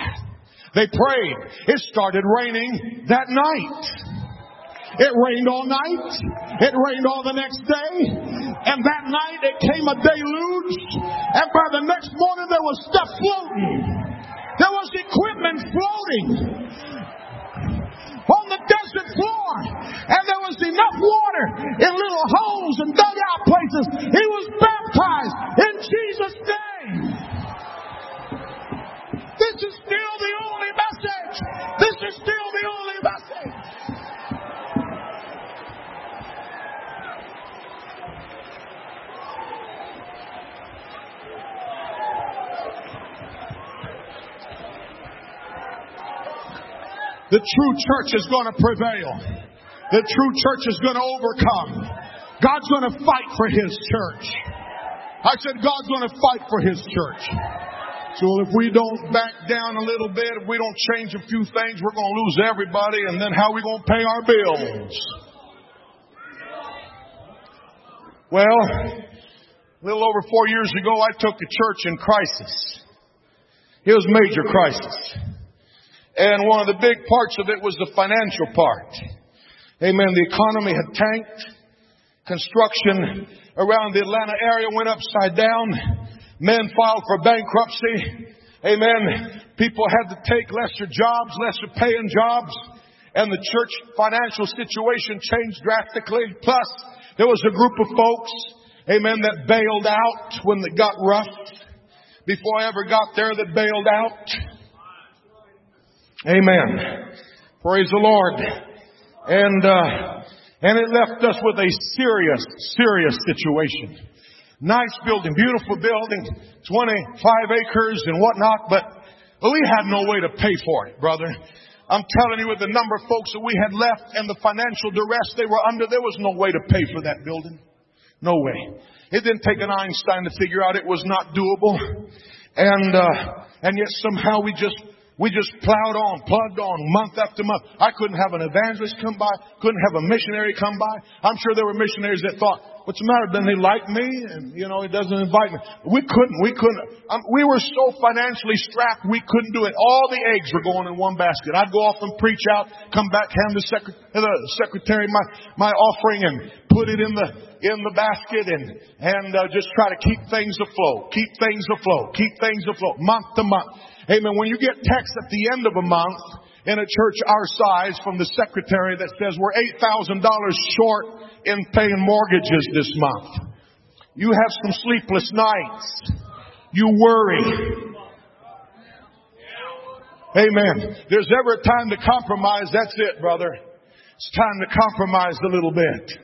They prayed. It started raining that night. It rained all night. It rained all the next day. And that night it came a deluge. And by the next morning there was stuff floating. There was equipment floating. On the desert floor. And there was enough water in little holes and dugout places. He was baptized in Jesus' name. This is still the only message. This is still the only message. The true church is going to prevail. The true church is going to overcome. God's going to fight for His church. I said God's going to fight for His church. So if we don't back down a little bit, if we don't change a few things, we're going to lose everybody and then how are we going to pay our bills? Well, a little over four years ago, I took a church in crisis. It was major crisis. And one of the big parts of it was the financial part. Amen. The economy had tanked. Construction around the Atlanta area went upside down. Men filed for bankruptcy. Amen. People had to take lesser jobs, lesser paying jobs. And the church financial situation changed drastically. Plus, there was a group of folks, amen, that bailed out when it got rough. Before I ever got there, that bailed out. Amen. Praise the Lord. And, uh, and it left us with a serious, serious situation. Nice building, beautiful building, 25 acres and whatnot, but we had no way to pay for it, brother. I'm telling you, with the number of folks that we had left and the financial duress they were under, there was no way to pay for that building. No way. It didn't take an Einstein to figure out it was not doable. And, uh, and yet somehow we just we just plowed on, plugged on, month after month. I couldn't have an evangelist come by, couldn't have a missionary come by. I'm sure there were missionaries that thought, what's the matter? Doesn't like me? And, you know, he doesn't invite me. We couldn't, we couldn't. Um, we were so financially strapped, we couldn't do it. All the eggs were going in one basket. I'd go off and preach out, come back, hand the, the secretary my, my offering and put it in the, in the basket and, and uh, just try to keep things afloat, keep things afloat, keep things afloat, month to month. Amen. When you get text at the end of a month in a church our size from the secretary that says we're $8,000 short in paying mortgages this month. You have some sleepless nights. You worry. Amen. There's ever a time to compromise. That's it, brother. It's time to compromise a little bit.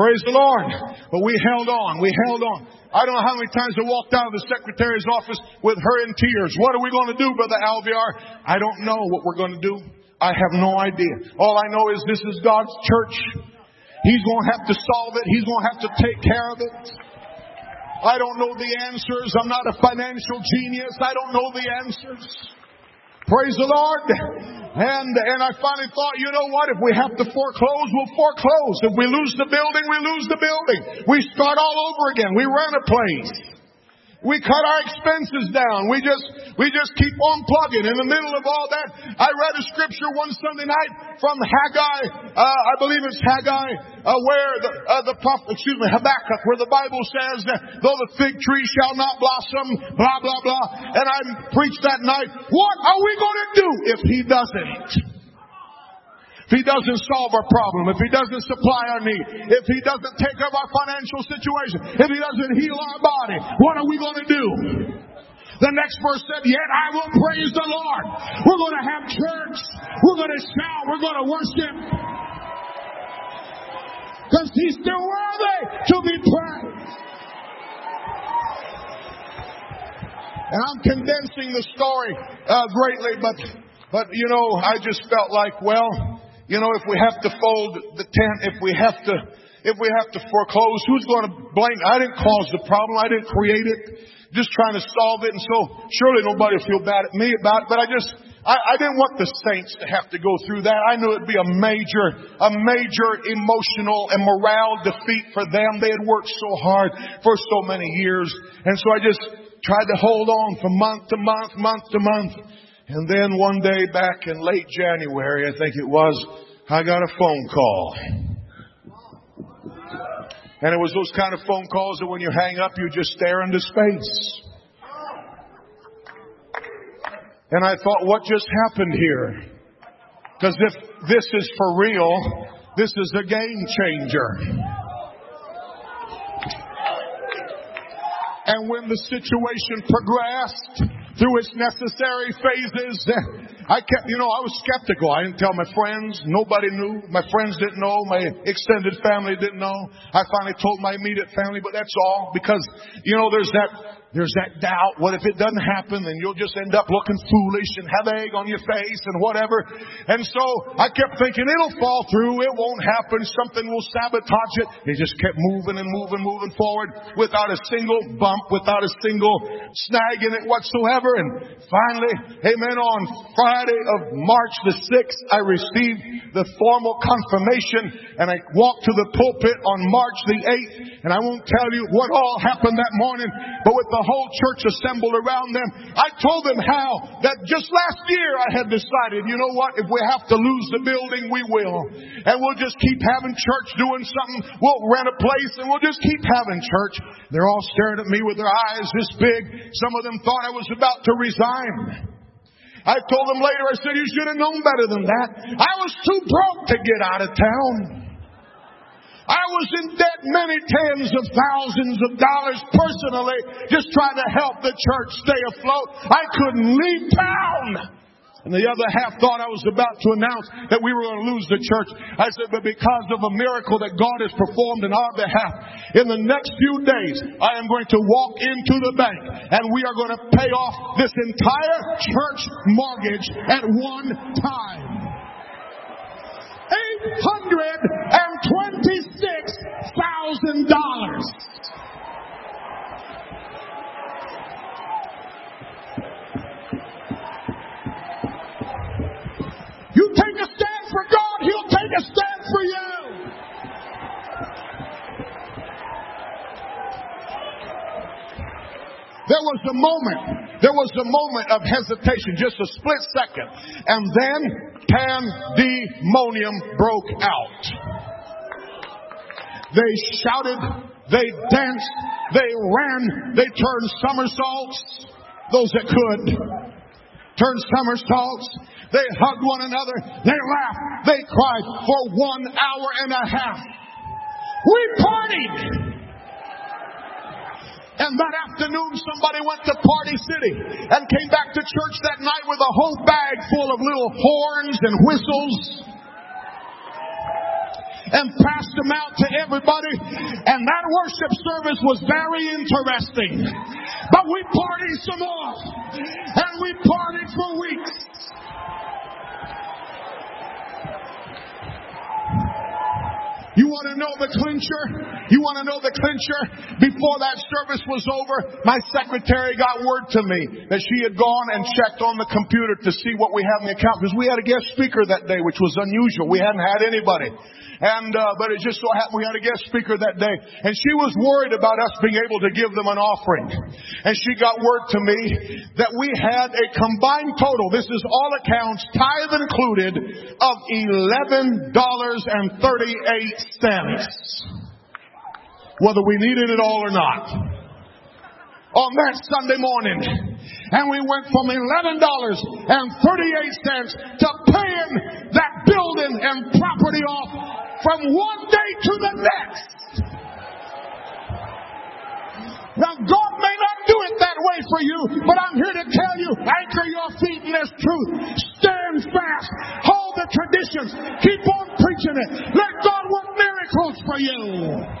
Praise the Lord. But we held on. We held on. I don't know how many times I walked out of the secretary's office with her in tears. What are we going to do, Brother Alviar? I don't know what we're going to do. I have no idea. All I know is this is God's church. He's going to have to solve it. He's going to have to take care of it. I don't know the answers. I'm not a financial genius. I don't know the answers. Praise the Lord. And, and I finally thought, you know what? If we have to foreclose, we'll foreclose. If we lose the building, we lose the building. We start all over again. We rent a place. We cut our expenses down. We just, we just keep on plugging. In the middle of all that, I read a scripture one Sunday night from Haggai, uh, I believe it's Haggai, uh, where the, uh, the prophet, excuse me, Habakkuk, where the Bible says, that though the fig tree shall not blossom, blah, blah, blah. And I preached that night, what are we going to do if he doesn't? If he doesn't solve our problem, if he doesn't supply our need, if he doesn't take care of our financial situation, if he doesn't heal our body, what are we going to do? The next verse said, Yet I will praise the Lord. We're going to have church. We're going to shout. We're going to worship. Because he's still worthy to be praised. And I'm condensing the story uh, greatly, but but you know, I just felt like, well, you know, if we have to fold the tent, if we have to, if we have to foreclose, who's going to blame? I didn't cause the problem. I didn't create it. Just trying to solve it. And so surely nobody will feel bad at me about it. But I just, I, I didn't want the saints to have to go through that. I knew it'd be a major, a major emotional and morale defeat for them. They had worked so hard for so many years. And so I just tried to hold on from month to month, month to month. And then one day back in late January, I think it was, I got a phone call. And it was those kind of phone calls that when you hang up, you just stare into space. And I thought, what just happened here? Because if, this is for real. This is a game changer. And when the situation progressed, through its necessary phases. I kept, you know, I was skeptical. I didn't tell my friends. Nobody knew. My friends didn't know. My extended family didn't know. I finally told my immediate family, but that's all because, you know, there's that there's that doubt. What if it doesn't happen? Then you'll just end up looking foolish and have egg on your face and whatever. And so I kept thinking it'll fall through. It won't happen. Something will sabotage it. It just kept moving and moving, moving forward without a single bump, without a single snag in it whatsoever. And finally, amen, on Friday of March the 6th, I received the formal confirmation and I walked to the pulpit on March the 8th. And I won't tell you what all happened that morning, but with the whole church assembled around them. I told them how that just last year I had decided, you know what, if we have to lose the building, we will. And we'll just keep having church doing something. We'll rent a place and we'll just keep having church. They're all staring at me with their eyes this big. Some of them thought I was about to resign. I told them later, I said, you should have known better than that. I was too broke to get out of town. I was in debt many tens of thousands of dollars personally, just trying to help the church stay afloat. I couldn't leave town. And the other half thought I was about to announce that we were going to lose the church. I said, but because of a miracle that God has performed in our behalf, in the next few days, I am going to walk into the bank and we are going to pay off this entire church mortgage at one time. $826,000. A stand for you. There was a moment, there was a moment of hesitation, just a split second. And then pandemonium broke out. They shouted, they danced, they ran, they turned somersaults, those that could. Turned somersaults, they hugged one another, they laughed, they cried for one hour and a half. We partied! And that afternoon, somebody went to Party City and came back to church that night with a whole bag full of little horns and whistles and passed them out to everybody. And that worship service was very interesting. But we partied some more. And we partied for weeks. You want to know the clincher? You want to know the clincher? Before that service was over, my secretary got word to me that she had gone and checked on the computer to see what we had in the account because we had a guest speaker that day, which was unusual. We hadn't had anybody. And, uh, but it just so happened we had a guest speaker that day. And she was worried about us being able to give them an offering. And she got word to me that we had a combined total, this is all accounts, tithe included, of $11.38. Whether we needed it all or not. On that Sunday morning. And we went from $11.38 to paying that building and property off from one day to the next. Now, God may not do it that way for you, but I'm here to tell you, anchor your feet in this truth. Stand fast. Hold the traditions. Keep on preaching it. Let God work miracles for you.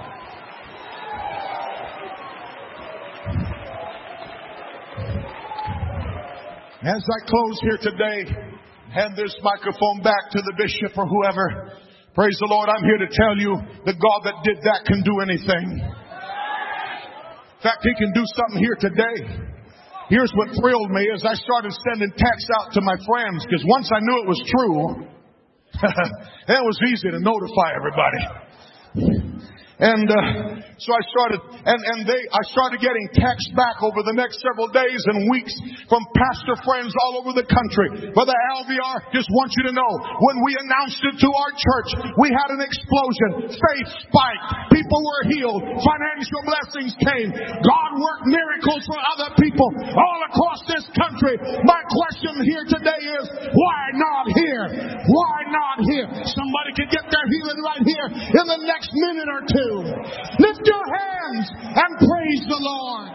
As I close here today, hand this microphone back to the bishop or whoever. Praise the Lord. I'm here to tell you the God that did that can do anything. In fact, He can do something here today. Here's what thrilled me as I started sending texts out to my friends because once I knew it was true, it was easy to notify everybody. And uh, so I started, and, and they, I started getting texts back over the next several days and weeks from pastor friends all over the country. Brother Alviar, just want you to know, when we announced it to our church, we had an explosion. Faith spiked. People were healed. Financial blessings came. God worked miracles for other people all across this country. My question here today is, why not here? Why not here? Somebody could get their healing right here in the next minute or two. Lift your hands and praise the Lord.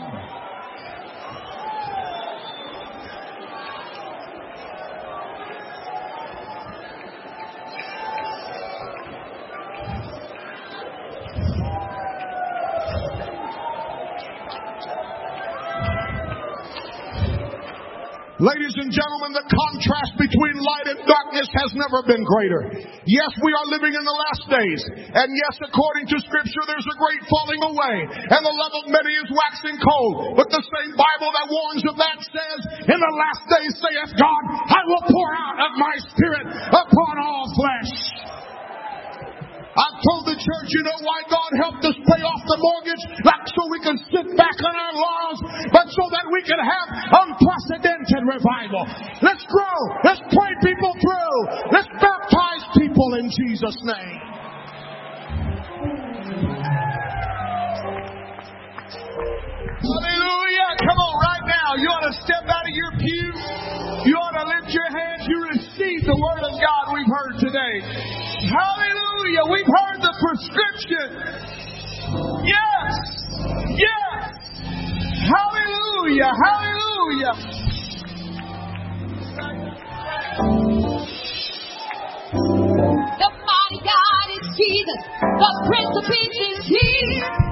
Ladies and gentlemen, the contrast between light and darkness has never been greater. Yes, we are living in the last days. And yes, according to scripture, there's a great falling away. And the love of many is waxing cold. But the same Bible that warns of that says, in the last days saith God, I will pour out of my spirit upon all flesh. I've told the church, you know why God helped us pay off the mortgage? Not so we can sit back on our laurels, but so that we can have unprecedented revival. Let's grow. Let's pray people through. Let's baptize people in Jesus' name. Hallelujah. Come on, right now. You ought to step out of your pew. You ought to lift your hands. You receive the word of God we've heard today. Hallelujah. We've heard the prescription. Yes. Yes. Hallelujah. Hallelujah. The mighty God is Jesus. The Prince of Peace is here.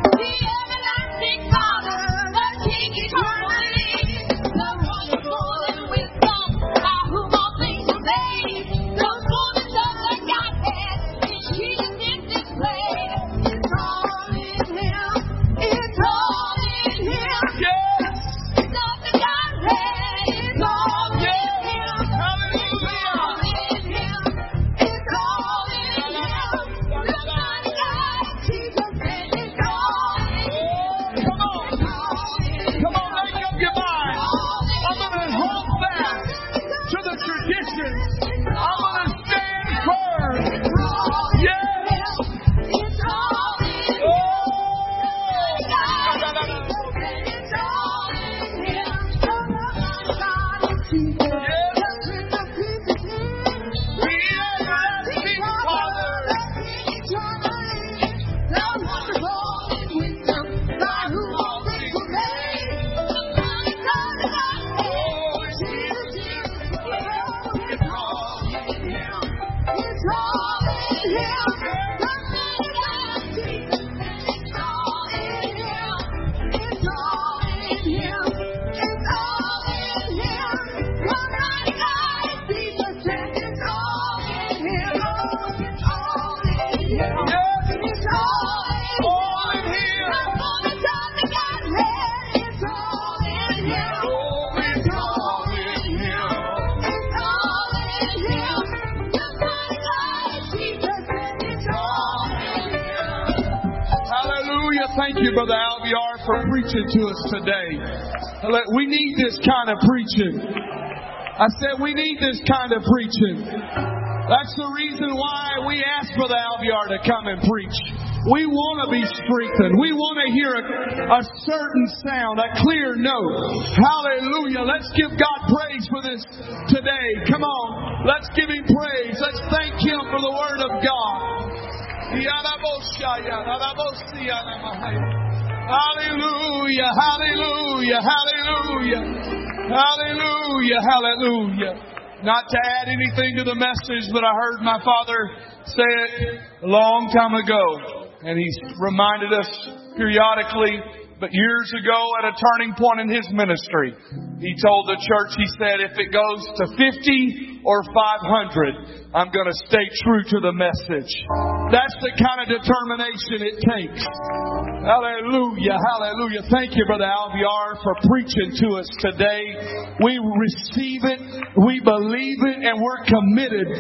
For preaching to us today. We need this kind of preaching. I said we need this kind of preaching. That's the reason why we asked Brother Alviar to come and preach. We want to be strengthened. We want to hear a, a certain sound, a clear note. Hallelujah. Let's give God praise for this today. Come on. Let's give Him praise. Let's thank Him for the Word of God. Hallelujah, hallelujah, hallelujah, hallelujah, hallelujah. Not to add anything to the message, but I heard my father say it a long time ago, and he's reminded us periodically But years ago at a turning point in his ministry, he told the church, he said, if it goes to 50 or 500, I'm going to stay true to the message. That's the kind of determination it takes. Hallelujah, hallelujah. Thank you, Brother Alviar, for preaching to us today. We receive it, we believe it, and we're committed.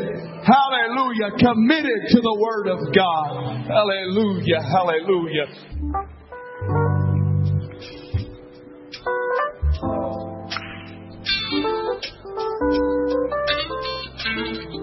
Hallelujah, committed to the Word of God. Hallelujah, hallelujah. Thank you.